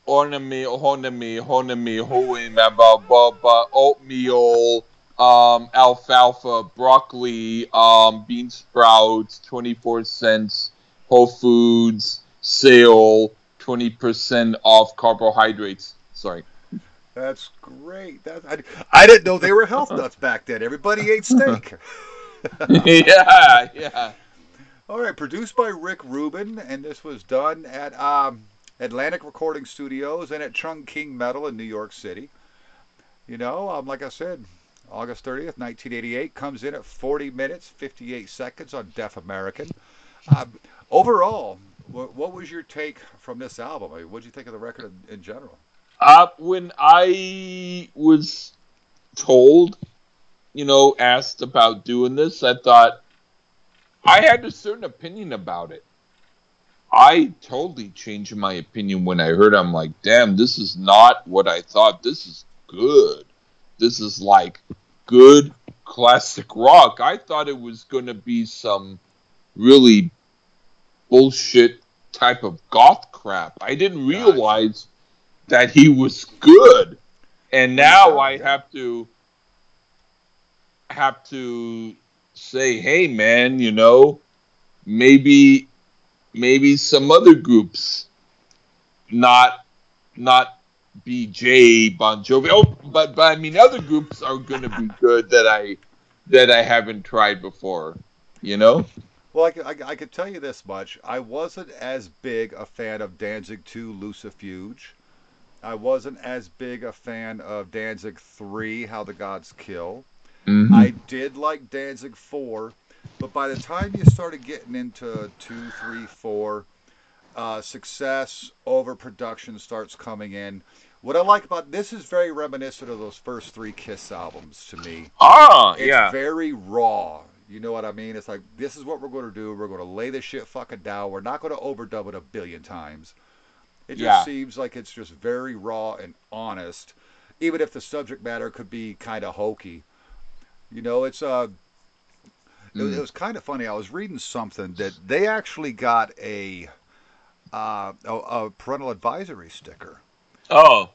ornament, honami, honami, hoey, ba ba ba, oatmeal, um, alfalfa, broccoli, um, bean sprouts, twenty four cents, Whole Foods sale, twenty percent off carbohydrates. Sorry. That's great. That, I, I didn't know they were health nuts back then. Everybody ate steak. yeah, yeah. All right, produced by Rick Rubin, and this was done at um, Atlantic Recording Studios and at Chung King Metal in New York City. You know, um, like I said, August 30th, 1988, comes in at 40 minutes, 58 seconds on Def American. Um, overall, what, what was your take from this album? I mean, what did you think of the record in, in general? Uh, when I was told, you know, asked about doing this, I thought I had a certain opinion about it. I totally changed my opinion when I heard. it. I'm like, damn, this is not what I thought. This is good. This is like good classic rock. I thought it was going to be some really bullshit type of goth crap. I didn't realize that he was good. And now I have to have to say, hey man, you know, maybe maybe some other groups not not BJ Bon Jovi. Oh, but but I mean other groups are gonna be good that I that I haven't tried before. You know? Well, I, could- I, could- I could tell you this much. I wasn't as big a fan of Danzig 2 Lucifuge. I wasn't as big a fan of Danzig 3 How the Gods Kill. Mhm. I did like Danzig 4, but by the time you started getting into 2, 3, 4, uh, success, overproduction starts coming in. What I like about this is very reminiscent of those first three Kiss albums to me. Ah, It's yeah. very raw. You know what I mean? It's like this is what we're going to do. We're going to lay this shit fucking down. We're not going to overdub it a billion times. It just Yeah. seems like it's just very raw and honest, even if the subject matter could be kind of hokey. You know, it's uh, it, was- Mm. it was kind of funny. I was reading something that they actually got a uh, a, a parental advisory sticker. Oh.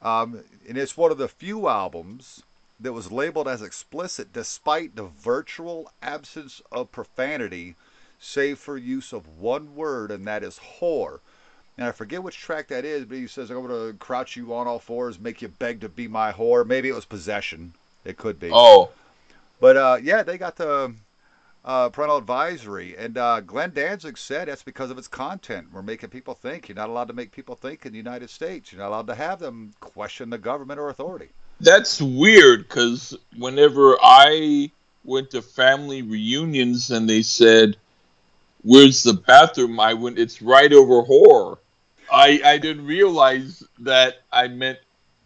Um, and it's one of the few albums that was labeled as explicit despite the virtual absence of profanity, save for use of one word, and that is whore. And I forget which track that is, but he says, I'm going to crouch you on all fours, make you beg to be my whore. Maybe it was possession. It could be. Oh. But uh, yeah, they got the uh, parental advisory, and uh, Glenn Danzig said that's because of its content. We're making people think. You're not allowed to make people think in the United States. You're not allowed to have them question the government or authority. That's weird because whenever I went to family reunions and they said, "Where's the bathroom?" I went, "It's right over whore." I I didn't realize that I meant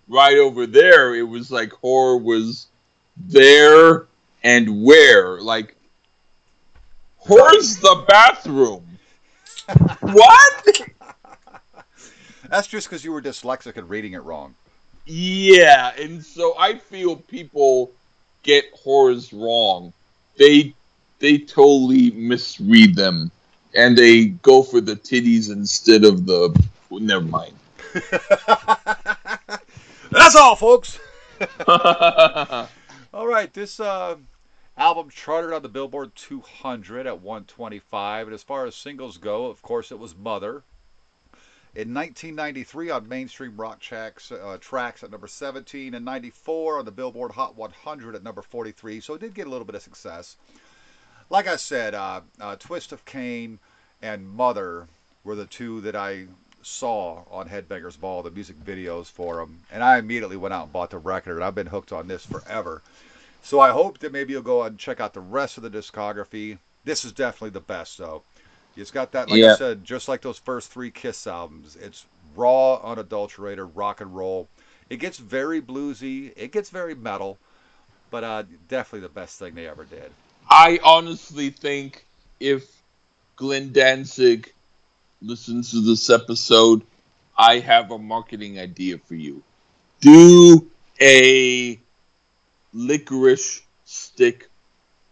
right over there. It was like horror was there and where like whore's the bathroom? what? That's just because you were dyslexic and reading it wrong. Yeah, and so I feel people get whores wrong. They they totally misread them, and they go for the titties instead of the. Never mind. That's all, folks. All right, this uh, album charted on the Billboard 200 at 125, and as far as singles go, of course, it was Mother. In 1993, on mainstream rock tracks, uh, tracks at number 17, and 94 on the Billboard Hot 100 at number 43, so it did get a little bit of success. Like I said, uh, uh, Twist of Cain and Mother were the two that I saw on Headbangers Ball, the music videos for them, and I immediately went out and bought the record, and I've been hooked on this forever. So I hope that maybe you'll go and check out the rest of the discography. This is definitely the best, though. It's got that, like Yeah. I said, just like those first three Kiss albums. It's raw, unadulterated rock and roll. It gets very bluesy. It gets very metal, but uh, definitely the best thing they ever did. I honestly think if Glenn Danzig listens to this episode, I have a marketing idea for you. Do a licorice stick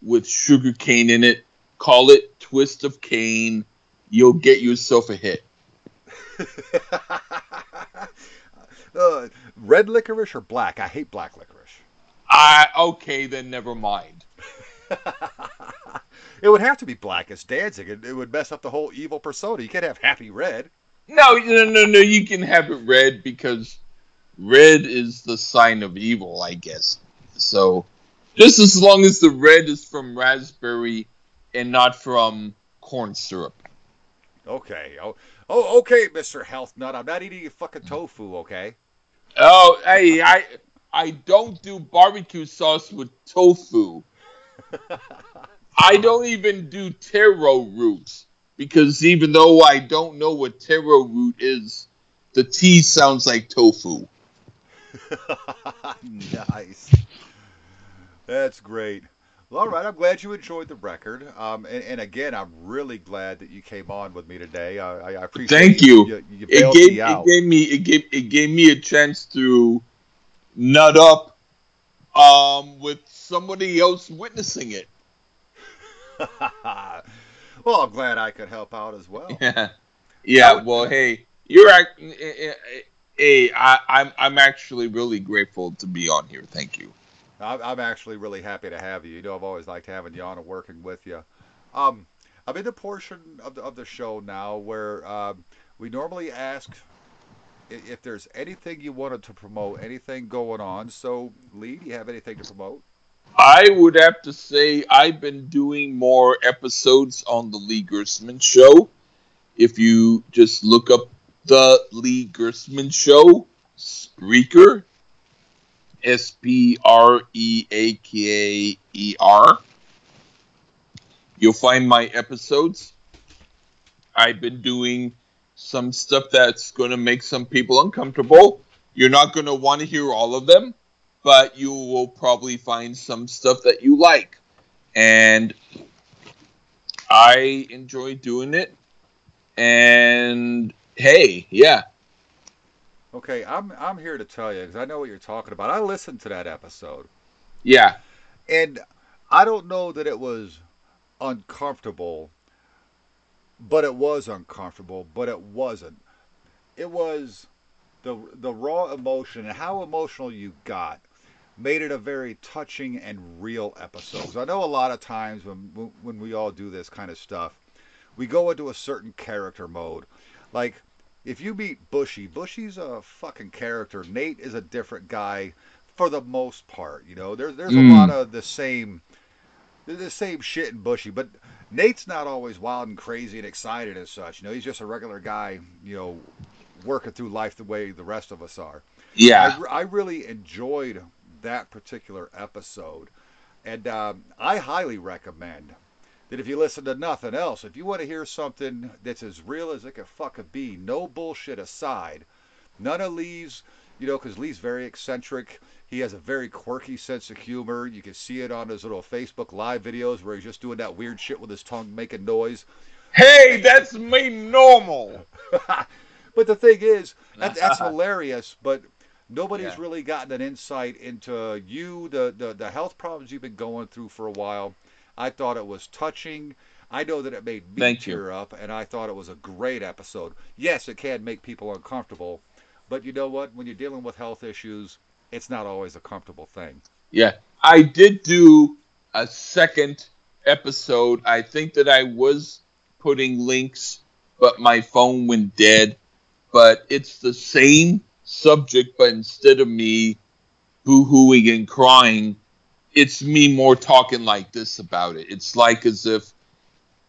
with sugar cane in it. Call it Twist of Cane. You'll get yourself a hit. uh, red licorice or black? I hate black licorice. I okay, then never mind. It would have to be black as Danzig. It, it would mess up the whole evil persona. You can't have happy red. No, no, no, no. You can have it red because red is the sign of evil, I guess. So, just as long as the red is from raspberry and not from corn syrup. Okay. Oh, oh, okay, Mister Health Nut. I'm not eating your fucking tofu. Okay. Oh, hey, I I don't do barbecue sauce with tofu. I don't even do taro roots because even though I don't know what taro root is, the T sounds like tofu. nice. That's great. Well, all right. I'm glad you enjoyed the record. Um, and, and again, I'm really glad that you came on with me today. I, I appreciate. Thank you. You, you It gave me it gave me it gave it gave me a chance to nut up um with somebody else witnessing it. well, I'm glad I could help out as well. Yeah. Yeah, well, hey, you're act- eh, eh, eh, hey, I, I'm I'm actually really grateful to be on here. Thank you. I'm, actually really happy to have you. You know, I've always liked having you on and working with you. Um, I'm in the portion of the, of the show now where um, we normally ask if there's anything you wanted to promote, anything going on. So, Lee, do you have anything to promote? I would have to say I've been doing more episodes on the Lee Gerstmann show. If you just look up the Lee Gerstmann show, Spreaker, S P R E A K E R, you'll find my episodes. I've been doing some stuff that's going to make some people uncomfortable. You're not going to want to hear all of them but you will probably find some stuff that you like. And I enjoy doing it. And hey, yeah. Okay, I'm I'm here to tell you because I know what you're talking about. I listened to that episode. Yeah. And I don't know that it was uncomfortable, but it was uncomfortable, but it wasn't. It was the the raw emotion and how emotional you got made it a very touching and real episode. I know a lot of times when when we all do this kind of stuff, we go into a certain character mode. Like if you meet Bushy, Bushy's a fucking character. Nate is a different guy for the most part. You know, there's there's Mm. a lot of the same the same shit in Bushy, but Nate's not always wild and crazy and excited as such. You know, he's just a regular guy. You know, working through life the way the rest of us are. Yeah. I, I really enjoyed that particular episode, and um, I highly recommend that if you listen to nothing else, if you want to hear something that's as real as it can fucking be, no bullshit aside, none of Lee's, you know, because Lee's very eccentric. He has a very quirky sense of humor. You can see it on his little Facebook live videos where he's just doing that weird shit with his tongue making noise. Hey, that's me normal. but the thing is, that, that's hilarious. But nobody's Yeah. really gotten an insight into you, the, the the health problems you've been going through for a while. I thought it was touching. I know that it made me Thank you. tear up, and I thought it was a great episode. Yes, it can make people uncomfortable, but you know what? When you're dealing with health issues, it's not always a comfortable thing. Yeah, I did do a second episode. I think that I was putting links, but my phone went dead. But it's the same subject, but instead of me boo-hooing and crying, it's me more talking like this about it. It's like as if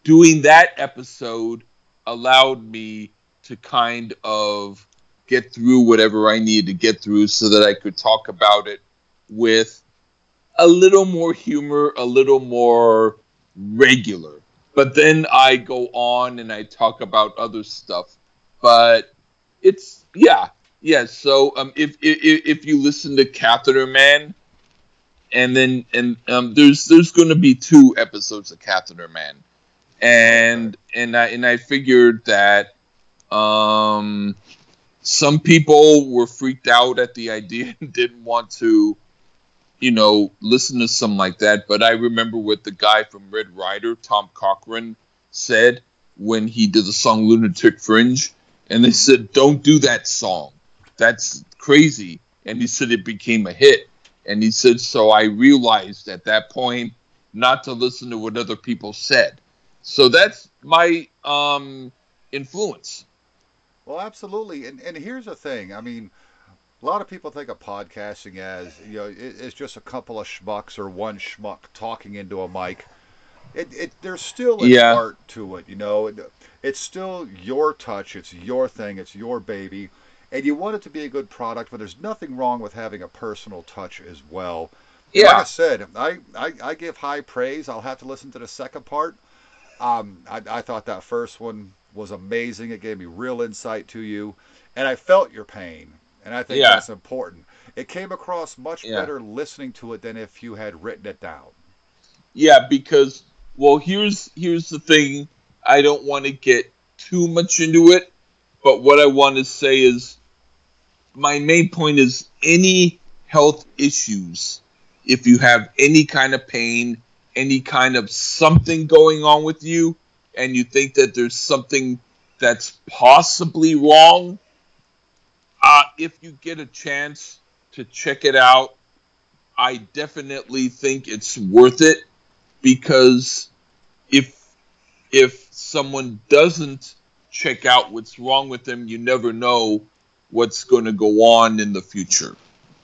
doing that episode allowed me to kind of get through whatever I needed to get through so that I could talk about it with a little more humor, a little more regular. But then I go on and I talk about other stuff. But it's yeah, yeah. So um, if if if you listen to Catheter Man, and then and um, there's there's going to be two episodes of Catheter Man, and and I and I figured that um some people were freaked out at the idea and didn't want to you know listen to something like that. But i remember what the guy from red rider Tom Cochrane said when he did the song lunatic fringe. And they said don't do that song. That's crazy. And he said it became a hit and he said so i realized at that point not to listen to what other people said so that's my um influence Well, absolutely. And and here's the thing. I mean, a lot of people think of podcasting as you know it, it's just a couple of schmucks or one schmuck talking into a mic. It, it there's still an Yeah. art to it. You know, it, it's still your touch. It's your thing. It's your baby, and you want it to be a good product. But there's nothing wrong with having a personal touch as well. Yeah. Like I said, I, I, I give high praise. I'll have to listen to the second part. Um, I, I thought that first one was amazing. It gave me real insight to you, and I felt your pain, and I think Yeah. that's important. It came across much Yeah. better listening to it than if you had written it down. Yeah, because well, here's here's the thing. I don't want to get too much into it, but what I want to say is my main point is any health issues, if you have any kind of pain, any kind of something going on with you, and you think that there's something that's possibly wrong, uh, if you get a chance to check it out, I definitely think it's worth it because if if someone doesn't check out what's wrong with them, you never know what's going to go on in the future.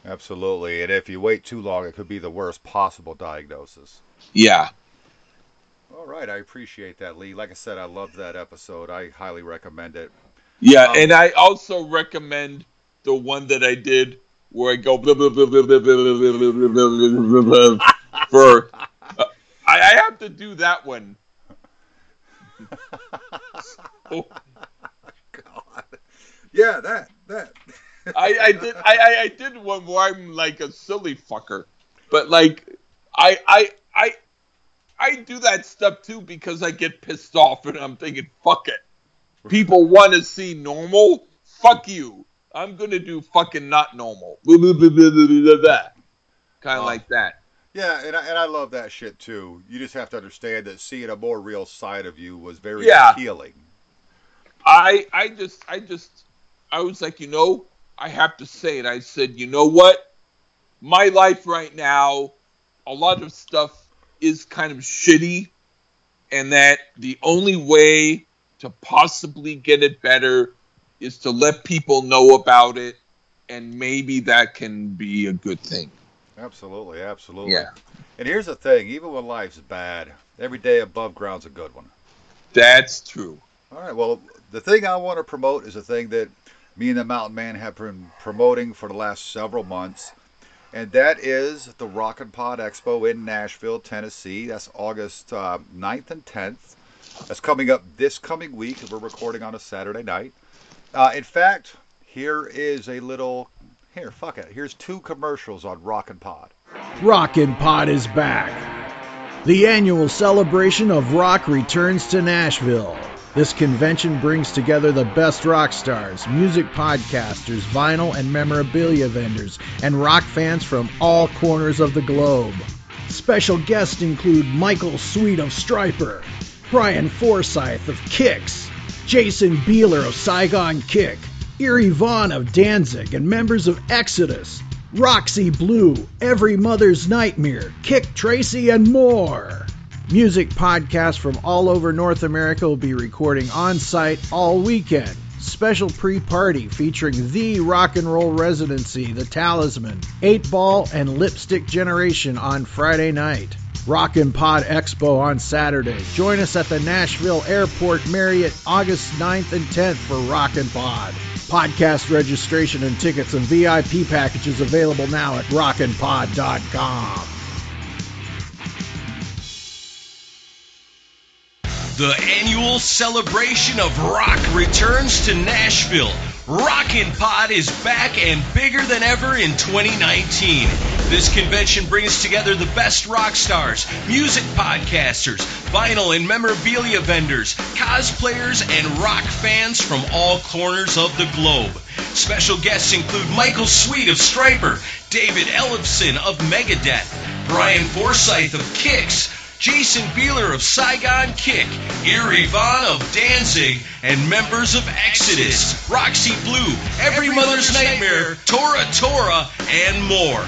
Absolutely. And if you wait too long, it could be the worst possible diagnosis. Yeah. All right. I appreciate that, Lee. Like I said, I love that episode. I highly recommend it. Yeah. Um, and I also recommend the one that I did where I go for. I, I have to do that one. so, yeah, that that. I, I did I, I, did one where I'm like a silly fucker. But like I I I I do that stuff too because I get pissed off and I'm thinking, fuck it. People want to see normal? Fuck you. I'm gonna do fucking not normal. Kind of Oh. like that. Yeah, and I, and I love that shit too. You just have to understand that seeing a more real side of you was very Yeah. appealing. I I just I just I was like, you know, I have to say it. I said, you know what? My life right now, a lot of stuff is kind of shitty, and that the only way to possibly get it better is to let people know about it, and maybe that can be a good thing. Absolutely, absolutely. Yeah. And here's the thing: even when life's bad, every day above ground's a good one. That's true. All right. Well, the thing I want to promote is a thing that me and the Mountain Man have been promoting for the last several months, and that is the RockNPod Expo in Nashville, Tennessee. That's August uh, 9th and 10th. That's coming up this coming week. We're recording on a Saturday night. Uh, in fact, here is a little. Here, fuck it. Here's two commercials on RockNPod. Rockin' Pod is back. The annual celebration of rock returns to Nashville. This convention brings together the best rock stars, music podcasters, vinyl and memorabilia vendors, and rock fans from all corners of the globe. Special guests include Michael Sweet of Stryper, Brian Forsyth of Kix, Jason Bieler of Saigon Kick, Eerie Von of Danzig, and members of Exodus, Roxy Blue, Every Mother's Nightmare, Kik Tracee, and more. Music podcasts from all over North America will be recording on site all weekend. Special pre party featuring the rock and roll residency, The Talisman, 8 Ball, and Lipstick Generation on Friday night. RockNPod Expo on Saturday. Join us at the Nashville Airport Marriott August 9th and 10th for RockNPod. Podcast registration and tickets and VIP packages available now at rockinpod.com. The annual celebration of rock returns to Nashville. RockNPod is back and bigger than ever in 2019. This convention brings together the best rock stars, music podcasters, vinyl and memorabilia vendors, cosplayers, and rock fans from all corners of the globe. Special guests include Michael Sweet of Stryper, David Ellefson of Megadeth, Brian Forsyth of Kix, Jason Bieler of Saigon Kick, Eerie Von of Danzig, and members of Exodus, Roxy Blue, Every, Mother's, Nightmare, Tora Tora, and more.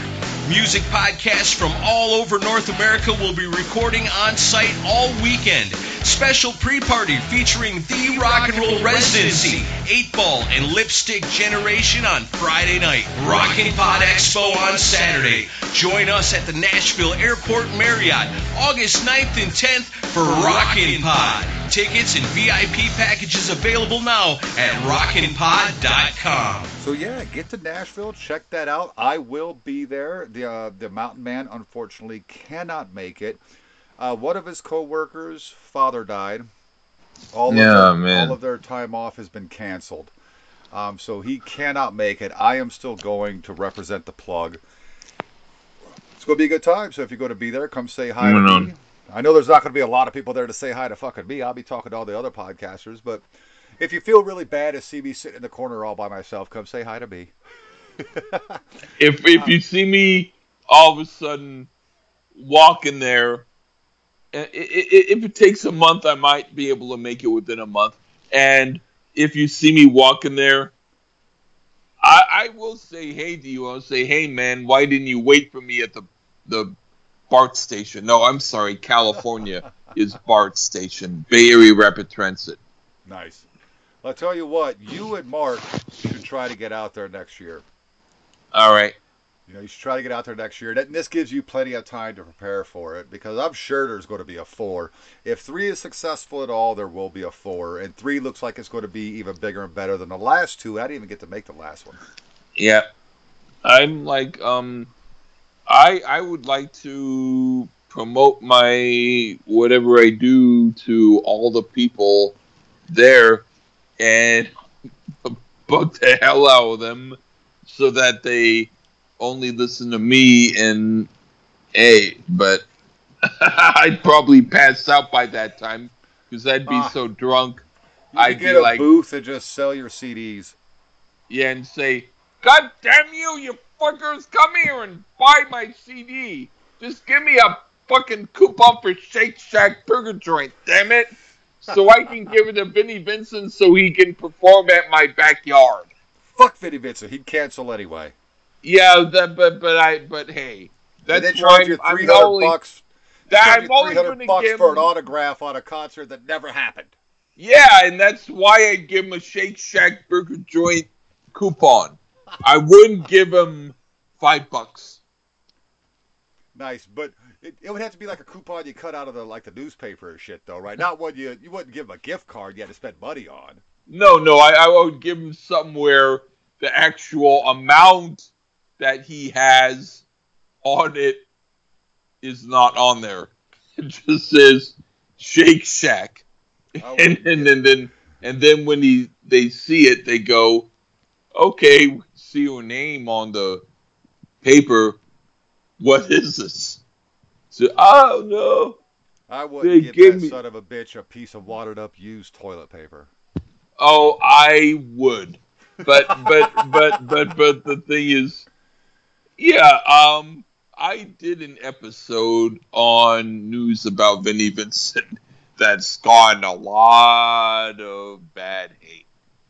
Music podcasts from all over North America will be recording on site all weekend. Special pre-party featuring the Rock and Roll Residency, 8 Ball, and Lipstick Generation on Friday night. RockNPod Expo on Saturday. Join us at the Nashville Airport Marriott, August 9th and 10th for RockNPod. Tickets and VIP packages available now at rocknpod.com. So yeah, get to Nashville, check that out. I will be there. The uh, the Mountain Man unfortunately cannot make it. Uh, one of his coworkers' father died. All Yeah, of their, man. all of their time off has been canceled. Um, so he cannot make it. I am still going to represent the plug. It's going to be a good time. So if you're going to be there, come say hi I know there's not going to be a lot of people there to say hi to fucking me. I'll be talking to all the other podcasters. But if you feel really bad to see me sitting in the corner all by myself, come say hi to me. If if you see me all of a sudden walking there, if it takes a month, I might be able to make it within a month. And if you see me walking there, I, I will say hey to you. I'll say, hey man, why didn't you wait for me at the the BART station? No, I'm sorry, California is BART station, Bay Area Rapid Transit. Nice. I'll tell you what, you and Mark should try to get out there next year. All right. You know, you should try to get out there next year. And this gives you plenty of time to prepare for it because I'm sure there's going to be a four. If three is successful at all, there will be a four. And three looks like it's going to be even bigger and better than the last two. I didn't even get to make the last one. Yeah. I'm like um I I would like to promote my whatever I do to all the people there and bug the hell out of them so that they only listen to me and A, but I'd probably pass out by that time because I'd be Ah. so drunk. I'd get a like, booth and just sell your CDs. yeah, and say, God damn you, you fuckers, come here and buy my CD. Just give me a fucking coupon for Shake Shack Burger Joint, damn it. So I can give it to Vinnie Vincent so he can perform at my backyard. Fuck Vinnie Vincent. He'd cancel anyway. Yeah, that, but but I but hey, and that's they charge you 300 bucks. that I'm only 300 gonna bucks give for an autograph on a concert that never happened. Yeah, and that's why I'd give him a Shake Shack Burger Joint coupon. I wouldn't give him five bucks. Nice, but it, it would have to be like a coupon you cut out of the like the newspaper or shit, though, right? Not one you you wouldn't give him a gift card you had to spend money on. No, no, I, I would give him somewhere the actual amount that he has on it is not on there. It just says Shake Shack, I and, would- and then and then when he they see it, they go, "Okay, see your name on the paper. What is this?" So, oh no. I wouldn't They give that me- son of a bitch a piece of watered up used toilet paper. Oh, I would, but but but but but the thing is, yeah. Um, I did an episode on news about Vinnie Vincent that's gotten a lot of bad hate,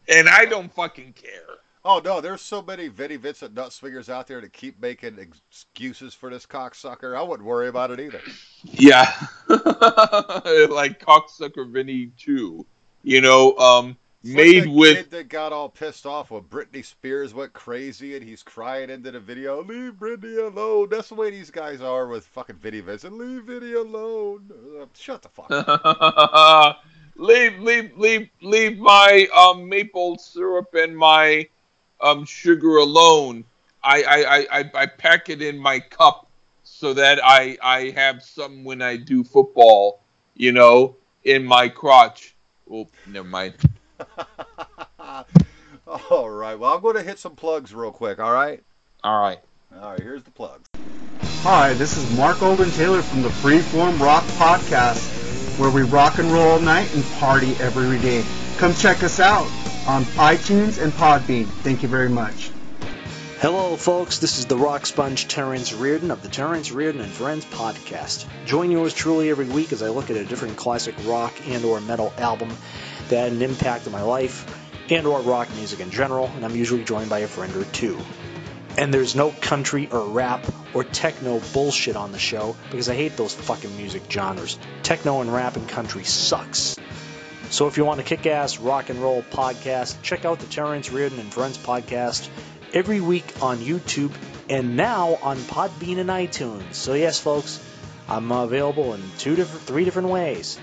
and I don't fucking care. Oh no, there's so many Vinnie Vincent nut swingers out there to keep making excuses for this cocksucker. I wouldn't worry about it either. Yeah, like cocksucker Vinny too. You know, um, It's made like with kid that got all pissed off when Britney Spears went crazy and he's crying into the video. Leave Britney alone. That's the way these guys are with fucking Vinnie Vincent. Leave Vinny alone. Uh, shut the fuck up. leave, leave, leave, leave my um, maple syrup and my um, sugar alone. I, I, I, I, I pack it in my cup so that I, I have some when I do football. You know, in my crotch. Oh, never mind. all right. Well, I'm going to hit some plugs real quick. All right. All right. All right. Here's the plugs. Hi, this is Mark Olden Taylor from the Freeform Rock Podcast, where we rock and roll all night and party every day. Come check us out on iTunes and Podbean. Thank you very much. Hello, folks. This is the rock sponge Terrence Reardon of the Terrence Reardon and Friends podcast. Join yours truly every week as I look at a different classic rock and/or metal album that had an impact on my life and/or rock music in general, and I'm usually joined by a friend or two. And there's no country or rap or techno bullshit on the show because I hate those fucking music genres. Techno and rap and country sucks. So if you want a kick-ass rock and roll podcast, check out the Terrence Reardon and Friends podcast every week on YouTube and now on Podbean and iTunes. So yes, folks, I'm available in two different, three different ways: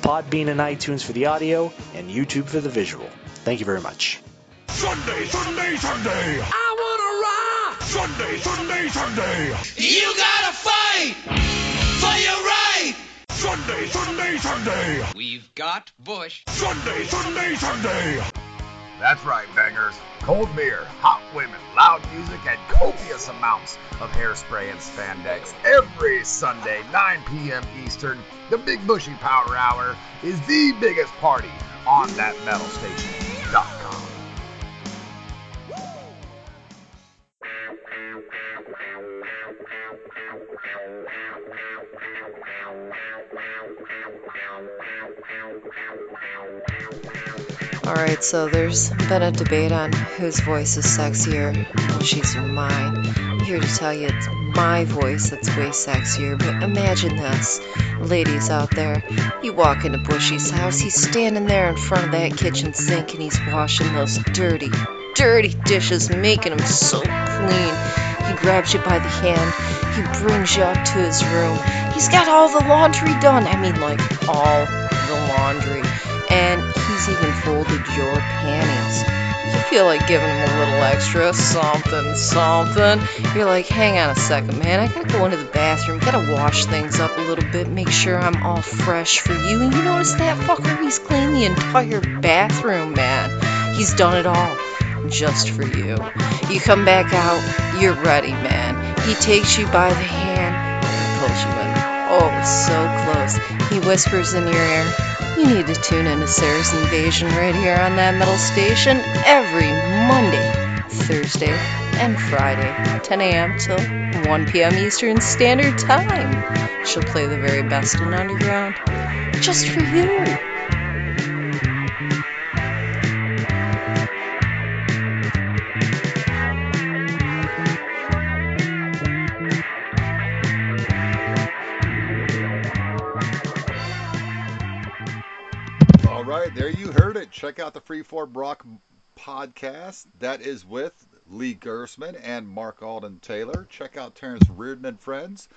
Podbean and iTunes for the audio, and YouTube for the visual. Thank you very much. Sunday, Sunday, Sunday. I wanna rock. Sunday, Sunday, Sunday. You gotta fight for your right. Sunday, Sunday, Sunday. We've got Bush. Sunday, Sunday, Sunday. That's right, bangers. Cold beer, hot women, loud music, and copious amounts of hairspray and spandex. Every Sunday, 9 p.m. Eastern, the Big Bushy Power Hour is the biggest party on that metalstation.com. Alright, so there's been a debate on whose voice is sexier, Bushy's or mine. I'm here to tell you it's my voice that's way sexier, but imagine this. Ladies out there, you walk into Bushy's house, he's standing there in front of that kitchen sink and he's washing those dirty, dirty dishes, making them so clean. He grabs you by the hand, he brings you up to his room. He's got all the laundry done. I mean, like, all the laundry. And he's even folded your panties. You feel like giving him a little extra something, something. You're like, hang on a second, man. I gotta go into the bathroom, gotta wash things up a little bit, make sure I'm all fresh for you. And you notice that fucker, he's cleaned the entire bathroom, man. He's done it all just for you. You come back out, you're ready, man. He takes you by the hand and pulls you in. Oh, so close. He whispers in your ear, you need to tune in to Sarah's Invasion right here on that metal station every Monday, Thursday, and Friday, 10 a.m. till 1 p.m. Eastern Standard Time. She'll play the very best in underground just for you. Check out the Freeform Rock podcast. That is with Lee Gerstmann and Mark Alden Taylor. Check out Terrence Reardon and Friends.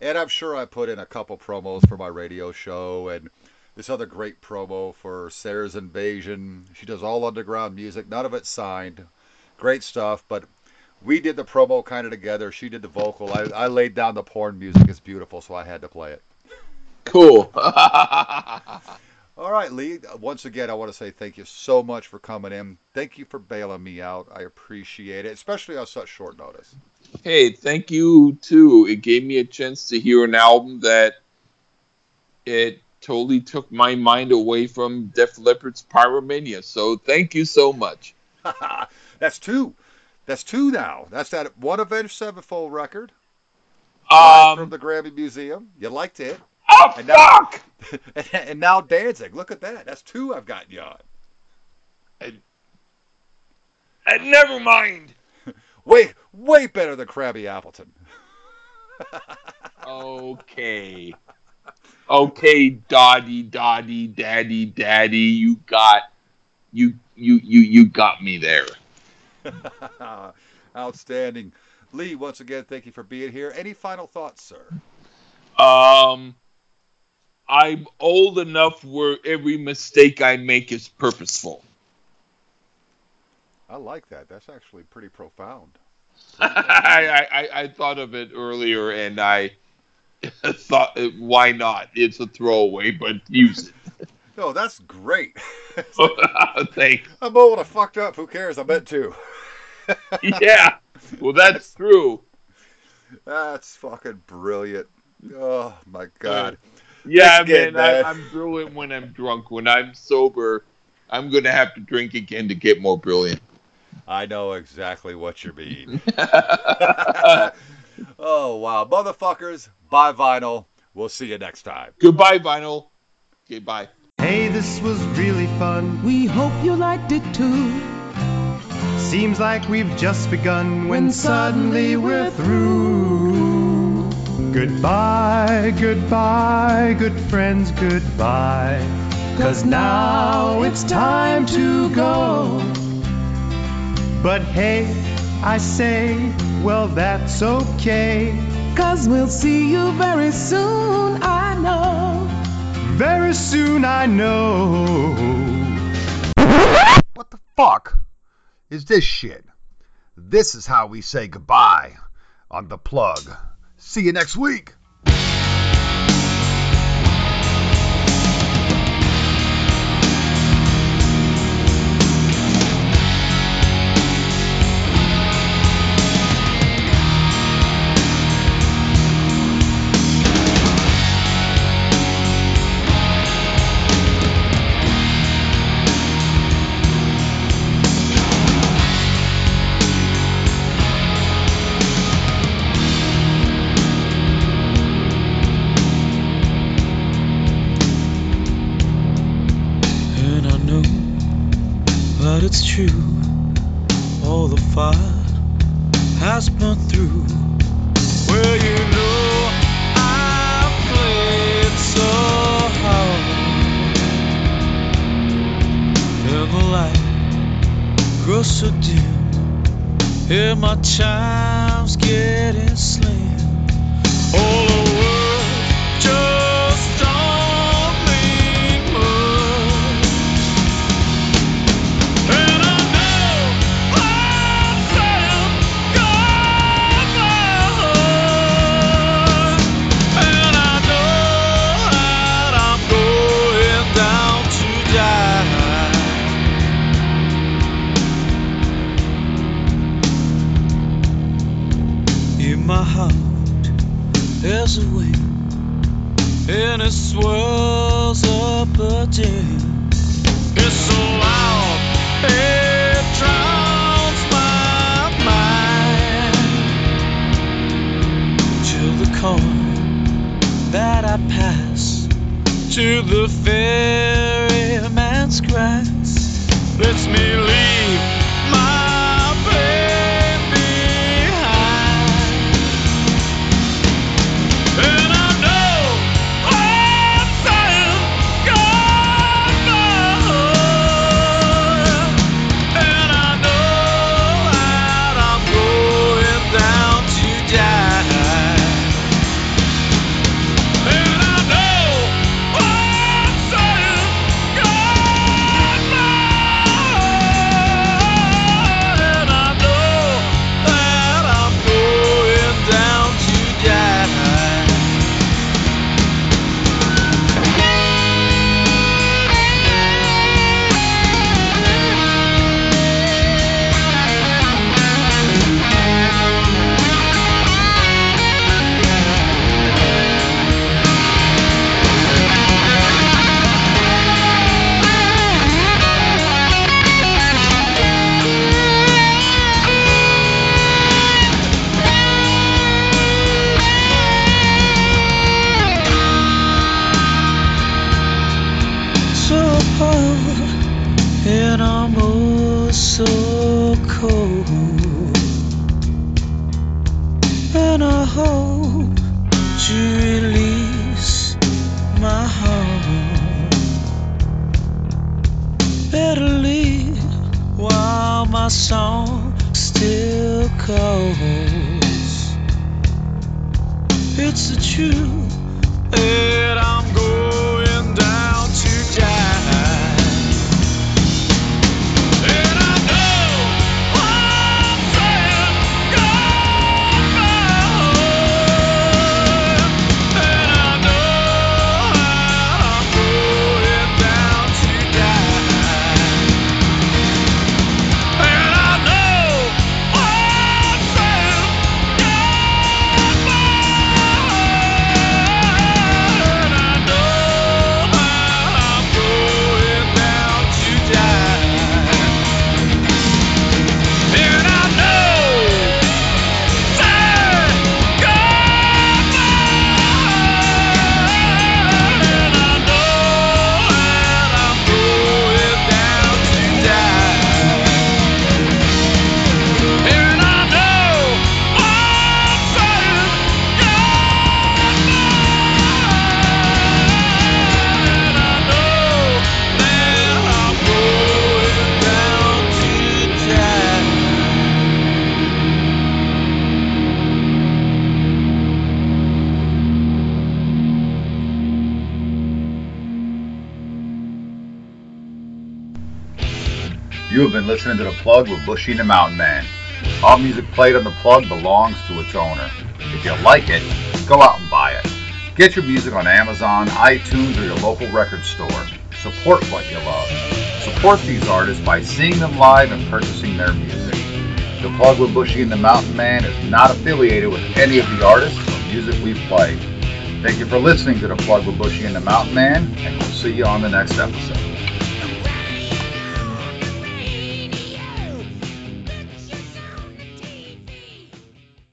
And I'm sure I put in a couple promos for my radio show and this other great promo for Sarah's Invasion. She does all underground music, none of it signed. Great stuff, but we did the promo kind of together. She did the vocal. I, I laid down the porn music. It's beautiful, so I had to play it. Cool. All right, Lee. Once again, I want to say thank you so much for coming in. Thank you for bailing me out. I appreciate it, especially on such short notice. Hey, thank you too. It gave me a chance to hear an album that it totally took my mind away from Def Leppard's Pyromania. So thank you so much. That's two. That's two now. That's that one Avenged Sevenfold record, Um, from the Grammy Museum. You liked it. Oh, and now, and now Danzig. Look at that. That's two I've gotten you on. Uh, never mind. Way, way better than Crabby Appleton. Okay. Okay, Dottie, Dottie, Daddy, Daddy, you got, you, you, you, you got me there. Outstanding. Lee, once again, thank you for being here. Any final thoughts, sir? Um, I'm old enough where every mistake I make is purposeful. I like that. That's actually pretty profound. I, I, I thought of it earlier and I thought, uh, why not? It's a throwaway, but use it. No, that's great. Thanks. I'm old. I fucked up. Who cares? I meant to. yeah. Well, that's true. That's fucking brilliant. Oh my god. Yeah, Thanks man, man. I, I'm brilliant when I'm drunk. When I'm sober, I'm going to have to drink again to get more brilliant. I know exactly what you mean. oh wow, motherfuckers! bye, vinyl. We'll see you next time. Goodbye, vinyl. Goodbye. Hey, this was really fun. We hope you liked it too. Seems like we've just begun when suddenly we're through. Goodbye, goodbye, good friends, goodbye. Cause now it's time to go. But hey, I say, well, that's okay. Cause we'll see you very soon, I know. Very soon, I know. What the fuck is this shit? This is how we say goodbye on the plug. See you next week. True. All the fire has burned through. Well, you know, I played so hard. And the light grows so dim. And my time's getting slim. All swirls up a jam. It's so loud, it drowns my mind. Till the corner that I pass, to the ferryman's grass, listening to The Plug with Bushy and the Mountain Man. All music played on The Plug belongs to its owner. If you like it, go out and buy it. Get your music on Amazon, iTunes, or your local record store. Support what you love. Support these artists by seeing them live and purchasing their music. The Plug with Bushy and the Mountain Man is not affiliated with any of the artists or music we play. Thank you for listening to The Plug with Bushy and the Mountain Man, and we'll see you on the next episode.